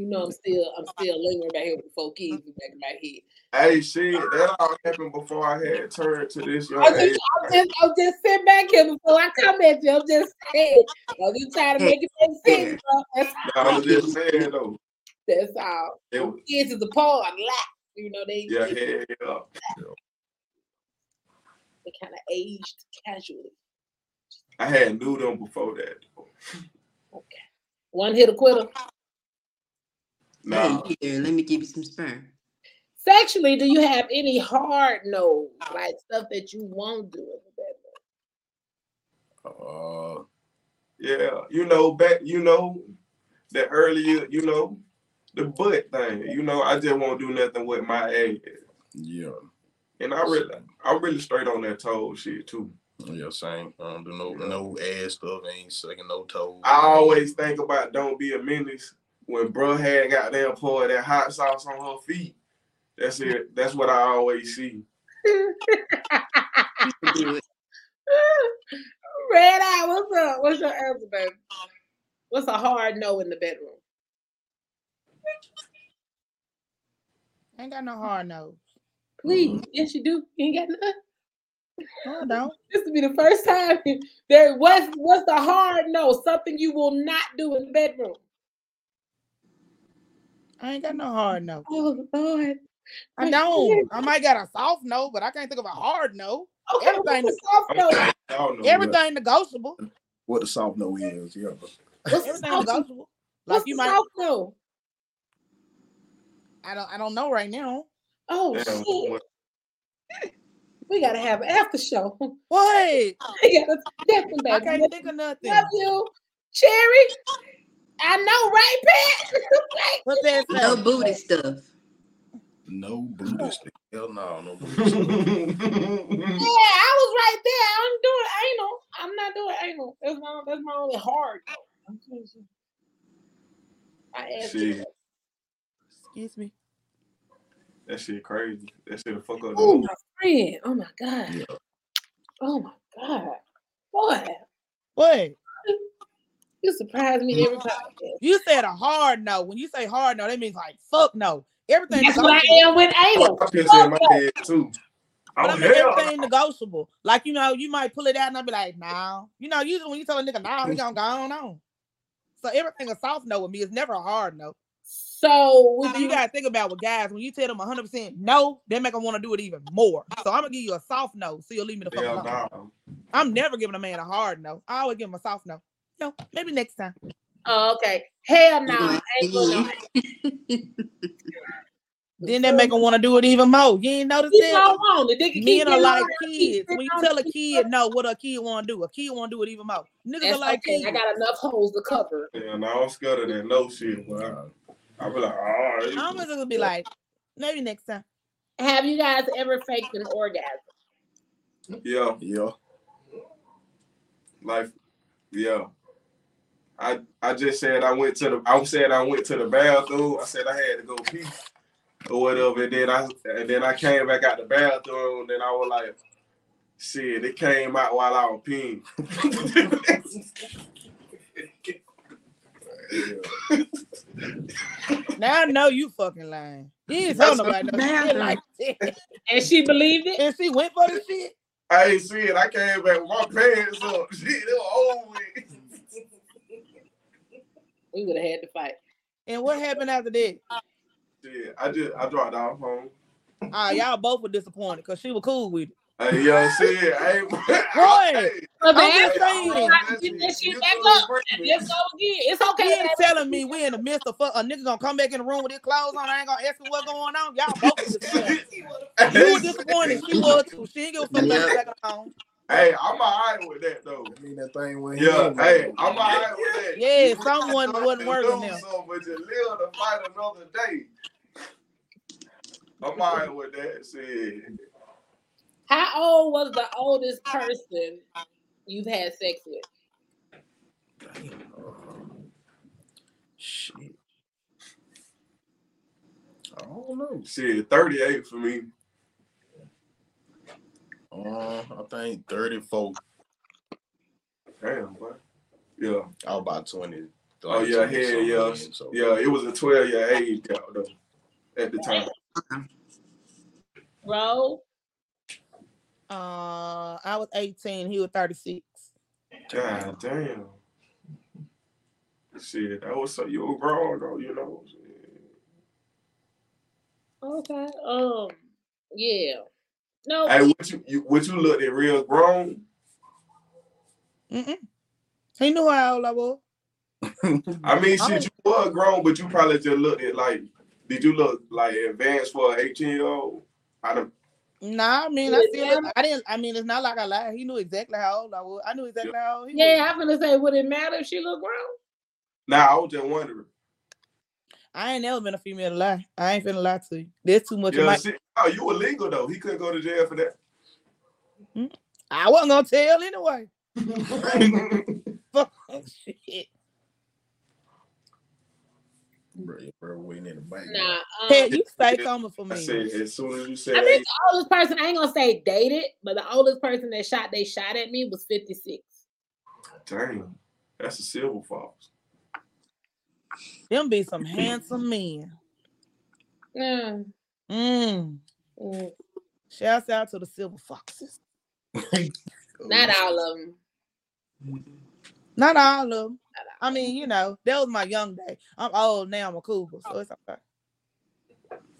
You know, I'm still I'm still lingering back here with the four kids in the back of my head. Hey, shit, that all happened before I had turned to this young I'm just, I'm just, I'm just sitting back here before I come at you. I'm just saying. I'm just trying to make it make sense. Bro. That's, I was just saying though. that's all. It was, Kids is a part of life. You know, they, yeah, yeah, yeah. they kind of aged casually. I had knew them before that. Okay. One hit a quitter. Nah, Hey, here, let me give you some sperm. Sexually, do you have any hard no, like stuff that you won't do in the bedroom? Uh, yeah, you know, back, you know, the earlier, you know, the butt thing. You know, I just won't do nothing with my ass. Yeah. And I really, I'm really straight on that toe shit too. Yeah, same. I don't do no no ass stuff. Ain't sucking no toes. I always think about don't be a menace when bro had got there poured that hot sauce on her feet. That's it. That's what I always see. Red Eye, what's up? What's your answer, baby? What's a hard no in the bedroom? Ain't got no hard no. Please, mm-hmm. yes, you do. You ain't got none. No, I don't. This will be the first time there. What's what's the hard no? Something you will not do in the bedroom. I ain't got no hard no. Oh Lord, I My don't. I might got a soft no, but I can't think of a hard no. Okay, Everything, what's a soft no? I don't know. everything negotiable. What the soft no is, yeah. What's Everything soft, negotiable. what's Like you might. soft no? I don't. I don't know right now. Oh shit, we gotta have an after show. What? we gotta definitely, I can't think of nothing. Love you, Cherry. I know, right, Pat? Right. What's that? No say? booty stuff. No booty stuff. Hell no, no booty stick. Yeah, I was right there. I'm doing anal. I'm not doing anal. That's my that's my only hard. I asked shit, Excuse me. that shit crazy. That shit a fuck up. Oh my friend. Oh my god. Yeah. Oh my god. Boy, What? You surprise me every time. You said a hard no. When you say hard no, that means like fuck no. Everything That's what I am with anal. I pissed in my head too. But Oh I mean, hell, everything negotiable. Like you know, you might pull it out and I'll be like, no. You know, usually when you tell a nigga no, he gonna go on on. So everything a soft no with me is never a hard no. So would So you you gotta think about with guys when you tell them 100 percent no, they make them want to do it even more. So I'm gonna give you a soft no, so you'll leave me the fuck alone. no. I'm never giving a man a hard no. I always give him a soft no. No, maybe next time. Oh, okay. Hell no. I ain't going. Then they make them want to do it even more. You ain't noticed You that? don't want it. They Men are like on it, keep kids. When you tell a kid no, what a kid want to do, a kid want to do it even more. Niggas That's are like okay. kids. I got enough holes to cover. Yeah, no, I'm scared of that no shit. But I, I be like, all right. I'm just gonna be like, maybe next time. Have you guys ever faked an orgasm? Yeah, Yeah. like, yeah. I I just said I went to the. I said I went to the bathroom. I said I had to go pee or whatever. And then I and then I came back out the bathroom. And then I was like, shit, it came out while I was peeing. Now I know you fucking lying. You ain't tell nobody no shit like that. And she believed it? And she went for the shit. I ain't see it. I came back with my pants up. Shit, it was over with. We would have had to fight. And what happened after that? Yeah, I just I dropped off home. Ah, y'all both were disappointed because she was cool with it. Hey, yo, shit, I ain't. Boy, Well, I'm just saying. get that shit back up. Let's go again. It's okay. He ain't telling me we in the midst of fuck, a nigga gonna come back in the room with his clothes on. I ain't gonna ask him what's going on. Y'all both was disappointed. You were disappointed. She was too. She ain't give a fuck about the second home. Hey, I'm alright with that though. I mean that thing went Yeah, hey, I'm alright with that. Yeah, You someone really wasn't want to working do now. something, But you live to fight another day. I'm alright with that. Shit. How old was the oldest person you've had sex with? Damn. Shit. I don't know. Shit, 38 for me. Uh, I think 34. Damn, boy. Yeah. I was about 20. Oh yeah, like 20 hell something yeah. then, so- Yeah, it was a 12 year age gap though at the time. Bro, Uh, I was 18. He was 36. God damn. Shit, that was so you were grown though, you know. Okay. Um, yeah. No, Hey, what you, you what you looked at real grown? Mm-mm. He knew how old I was. I mean, I shit, you were grown, but you probably just looked at like, did you look like advanced for an 18 year old? I don't. Nah, I mean, I Would still, I didn't. I mean, it's not like I lied. He knew exactly how old I was. I knew exactly how old he was. yeah, I'm gonna say, would it matter if she looked grown? Nah, I was just wondering. I ain't never been a female to lie. I ain't finna lie to you. There's too much. of Yeah, my, see, oh, you illegal though. He couldn't go to jail for that. I wasn't gonna tell anyway. Fuck shit. Bro, bro, waiting in the back. Nah, um, Hey, you stay coming for I me. said as soon as you said I think the oldest person I ain't gonna say dated, but the oldest person that shot they shot at me was 56. damn, that's a silver fox. Them be some handsome men. Mm, Mm. mm, Shouts out to the silver foxes. not all of them. Not all of them. I mean, you know, that was my young day. I'm old now. I'm a cougar, so it's okay.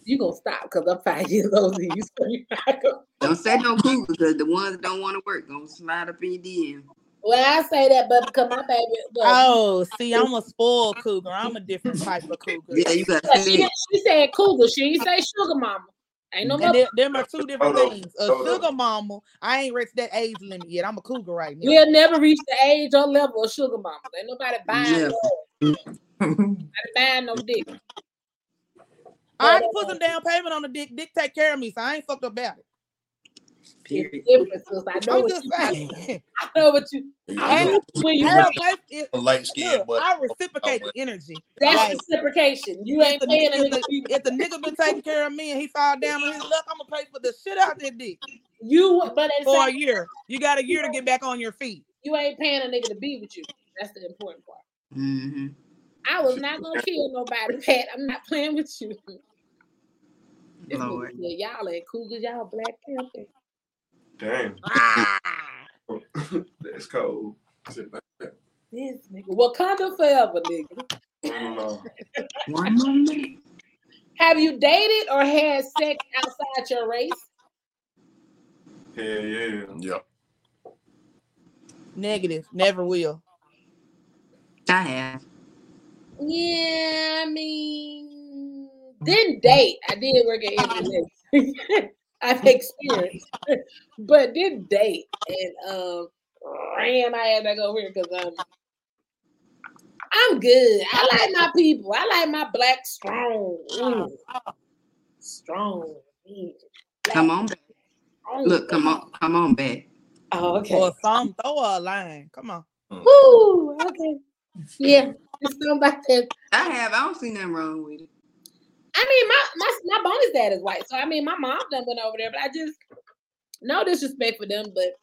You gonna stop because I'm five years older than you. So you not gonna- Don't say no cougar because the ones that don't want to work gonna slide up in your DM. Well, I say that, but because my baby. Well, Oh, see, I'm a spoiled cougar. I'm a different type of cougar. Yeah, you got but she, she said cougar. She ain't say sugar mama. Ain't no And them are two different Hold on, things. A hold on. sugar mama, I ain't reached that age limit yet. I'm a cougar right now. We'll never reach the age or level of sugar mama. Ain't nobody buying Yeah. no, nobody buying no dick. I already put some uh, down payment on the dick. Dick take care of me, so I ain't fucked up about it. Period. Different, sis. I know I'm what just you. saying. I know what you. I know when you. I, play, it, light skin, look, but I reciprocate the energy. That's Like, reciprocation. You ain't the, paying if, the, if the nigga been taking care of me and he fall down on his luck, I'm gonna pay for the shit out that dick You, but at the for a year. You got a year to get back on your feet. you ain't paying a nigga to be with you. That's the important part. Mm-hmm. I was not gonna kill nobody, Pat. I'm not playing with you. Lord. y'all ain't cougars, y'all Black Panther. Damn, Ah. that's cold. This nigga, Wakanda forever, nigga. One. Have you dated or had sex outside your race? Hell yeah. Yep. Negative. Never will. I have. Yeah, I mean, didn't date. I did work at MLS. I've experienced, but didn't date. And um, ran my ass back over here because um, I'm good. I like my people. I like my black strong, mm, strong. mm, black Come on back. strong. Look, come on, come on back. Oh, okay. Or some throw a line. Come on. Woo, okay. Yeah, it's something about that. I have. I don't see nothing wrong with it. I mean, my my my bonus dad is white, so I mean, my mom done went over there, but I just no disrespect for them, but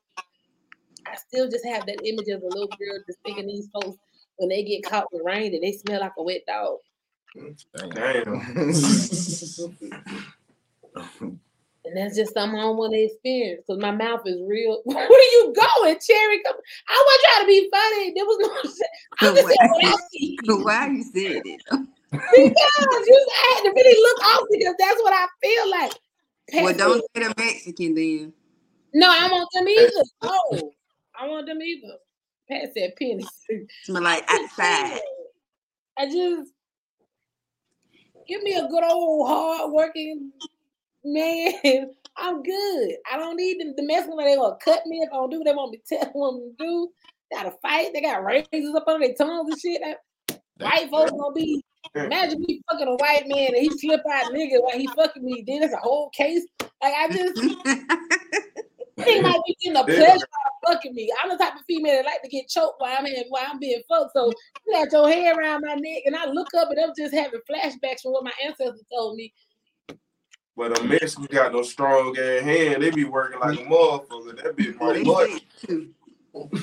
I still just have that image of a little girl just thinking these folks when they get caught with rain and they smell like a wet dog. Damn. And that's just something I don't want to experience because my mouth is real. Where are you going, Cherry? Come, I want trying to be funny. There was no. I'm just saying what I see. Why you said it? Because you I had to really look off because that's what I feel like. Well, don't said- say the Mexican then. No, I want them either. No, I want them either. Pass that penny. Smell like outside. I just give me a good old hard working man. I'm good. I don't need them to mess with me. They gonna cut me if I don't do what they want me to tell them to do. Gotta fight. They got razors up under their tongues and shit. White folks gonna be. Imagine me fucking a white man and he slip out nigga while he fucking me. Then it's a whole case. Like I just he might be getting a pleasure out of fucking me. I'm the type of female that like to get choked while I'm in, while I'm being fucked. So you got your hair around my neck, and I look up and I'm just having flashbacks from what my ancestors told me. But a Mexican got no strong ass hand. They be working like a motherfucker. That be my They butt. too.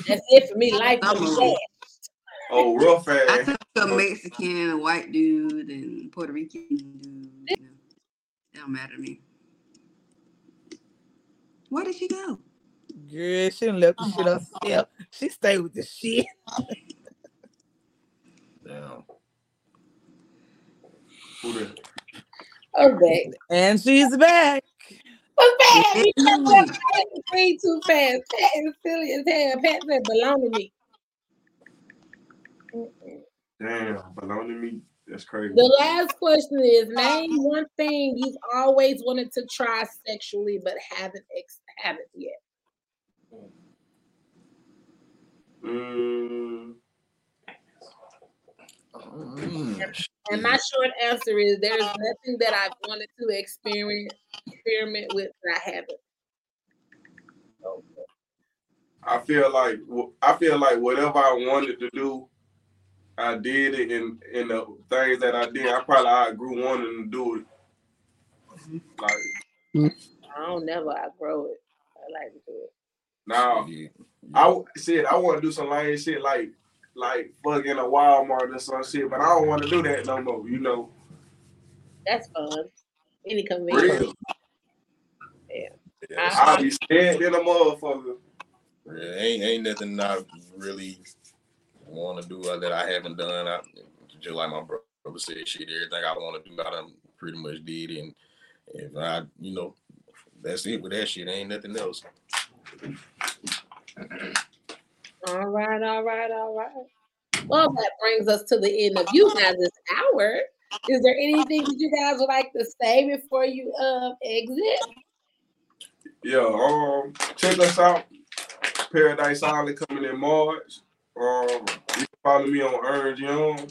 That's it for me. Life I'm is a- real fast. I took a Mexican, a white dude, and Puerto Rican dude. You know, it don't matter to me. Where did she go? Girl, she done left the shit herself. She stay with the shit. Damn. Who that? Okay. And she's back. What's bad? You Yeah. can't walk out the screen too fast. Pat is silly as hell. Pat said belong to me. Damn, belong to me. That's crazy. The last question is name one thing you've always wanted to try sexually but haven't ex- haven't yet. Mm, Mm, And my short answer is there's nothing that I've wanted to experiment experiment with that I haven't. I feel like I feel like whatever I wanted to do, I did it, and and the things that I did, I probably outgrew wanting to do it. Like I don't never I outgrow it. I like to do it. now, yeah. I said I want to do some lame shit like like fucking a Walmart or some shit, but I don't want to do that no more. You know, That's fun. Any convenience. real. Yeah, I'll be scared in a motherfucker. Yeah, ain't ain't nothing not really want to do that I haven't done. I just like my brother said, shit, everything I want to do, I done pretty much did. And if I, you know, that's it with that shit. Ain't nothing else. All right, all right, all right. Well, that brings us to the end of you guys this hour. Is there anything that you guys would like to say before you um exit? Yeah, um, check us out. Paradise Island coming in March. Um, you can follow me on Earn Young.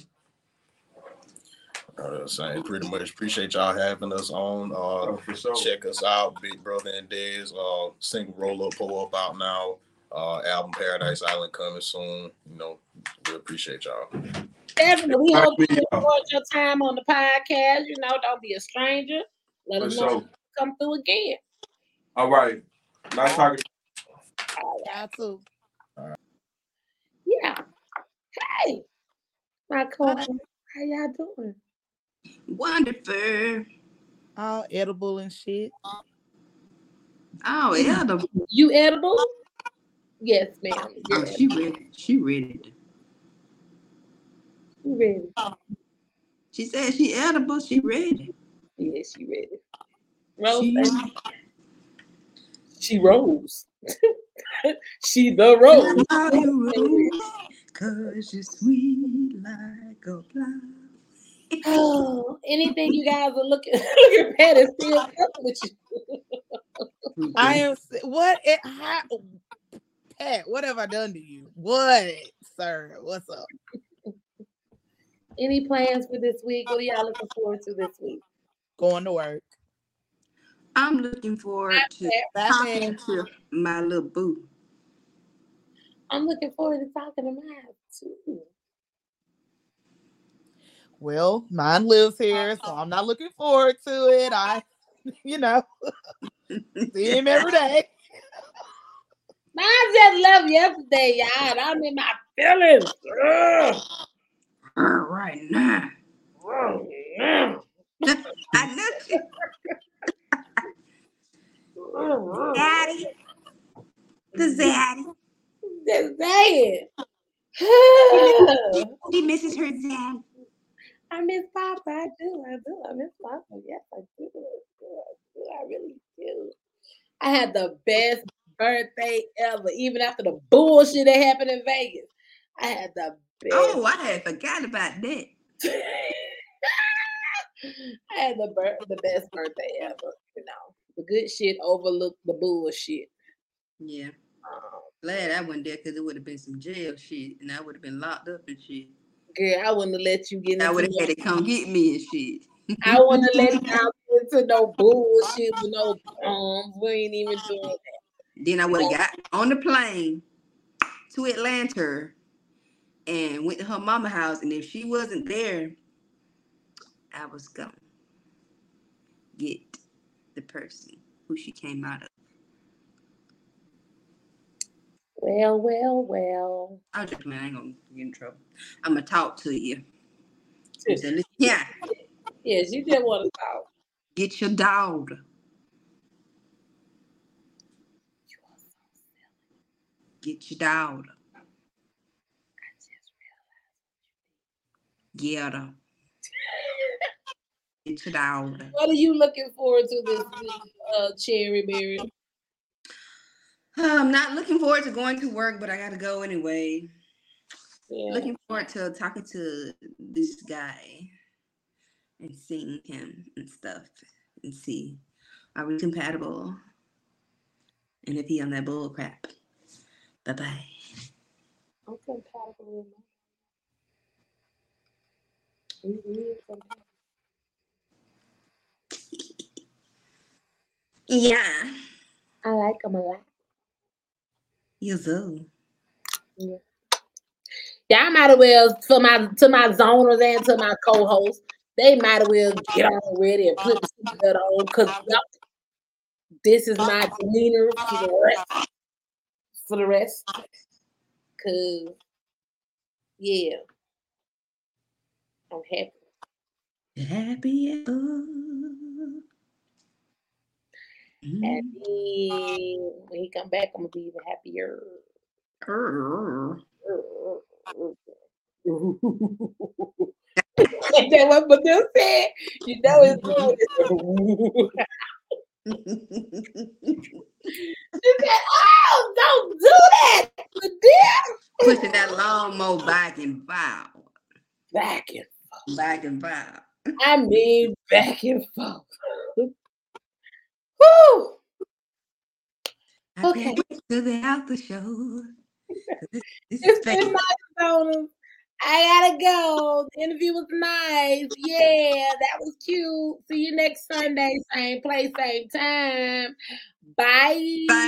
Uh, saying pretty much appreciate y'all having us on. Uh, Oh, for sure. check us out, Big Brother and Dez. Uh, single roll up, pull up out now. Uh, album Paradise Island coming soon. You know, we appreciate y'all. Definitely. We hope you to enjoyed your time on the podcast. You know, don't be a stranger. Let For us know sure. come through again. All right. Nice talking. Y'all too. Yeah. Hey, my co-host, how y'all doing? Wonderful. All edible and shit. Oh, edible. You edible? Yes, ma'am. Oh, Yes, she ready. She ready. you ready? She said she edible. She ready. Yes, she ready. Rose, She, she rose. she the rose. How you roll, Cause you're sweet like a flower. Oh, anything you guys are looking look at Pat is still up with you. I am what it how, Pat, what have I done to you? What, sir? What's up? Any plans for this week? What are y'all looking forward to this week? Going to work. I'm looking forward to talking Batman. to my little boo. I'm looking forward to talking to mine too. Well, mine lives uh, here, so oh. I'm not looking forward to it. I, you know, see him every day. Mine just left yesterday, y'all. I'm in my feelings. Ugh. All right now. Oh, Ugh. Ugh. I know she, Ugh. daddy. The zaddy. Just saying. She misses her dad. I miss Papa. I do. I do. I miss Papa. Yes, I do. I do. I do. I really do. I had the best birthday ever, even after the bullshit that happened in Vegas. I had the best. Oh, I had forgot about that. I had the bir- the best birthday ever. You know, the good shit overlooked the bullshit. Yeah. Um, Glad I wasn't there because it would have been some jail shit and I would have been locked up and shit. girl, I wouldn't have let you get I would have had to come get me and shit. I wouldn't have let y'all get into no bullshit with no um. We ain't even doing that. Then I would have got on the plane to Atlanta and went to her mama house. And if she wasn't there, I was gonna get the person who she came out of. Well, well, well. I was just man, I ain't gonna get in trouble. I'm gonna talk to you. I yeah, Yes, you just want to talk. get your daughter. Get your daughter. Get her. Get your daughter. What are you looking forward to this week, uh, Cherry Berry? I'm not looking forward to going to work, but I gotta go anyway. Yeah. Looking forward to talking to this guy and seeing him and stuff and see are we compatible and if he on that bull crap. Bye bye. I'm compatible with. Yeah. I like him a lot. You do. Y'all might as well for my to my zoners and to my co-hosts, they might as well get on ready and put the seatbelt on because this is my demeanor for the rest. For the rest. Cause yeah. I'm happy. Happy ever. Mm. Happy when he come back, I'm gonna be even happier. Err. Ain't that what Badoo said? You know it's good. She said, "Oh, don't do that, Badoo." Pushing that lawnmower back and forth. Back and Back and forth. I mean back and forth. Woo! I Okay. to the after show. This, this is It's been nice. I gotta go. The interview was nice. Yeah, that was cute. See you next Sunday, same place, same time. Bye. Bye.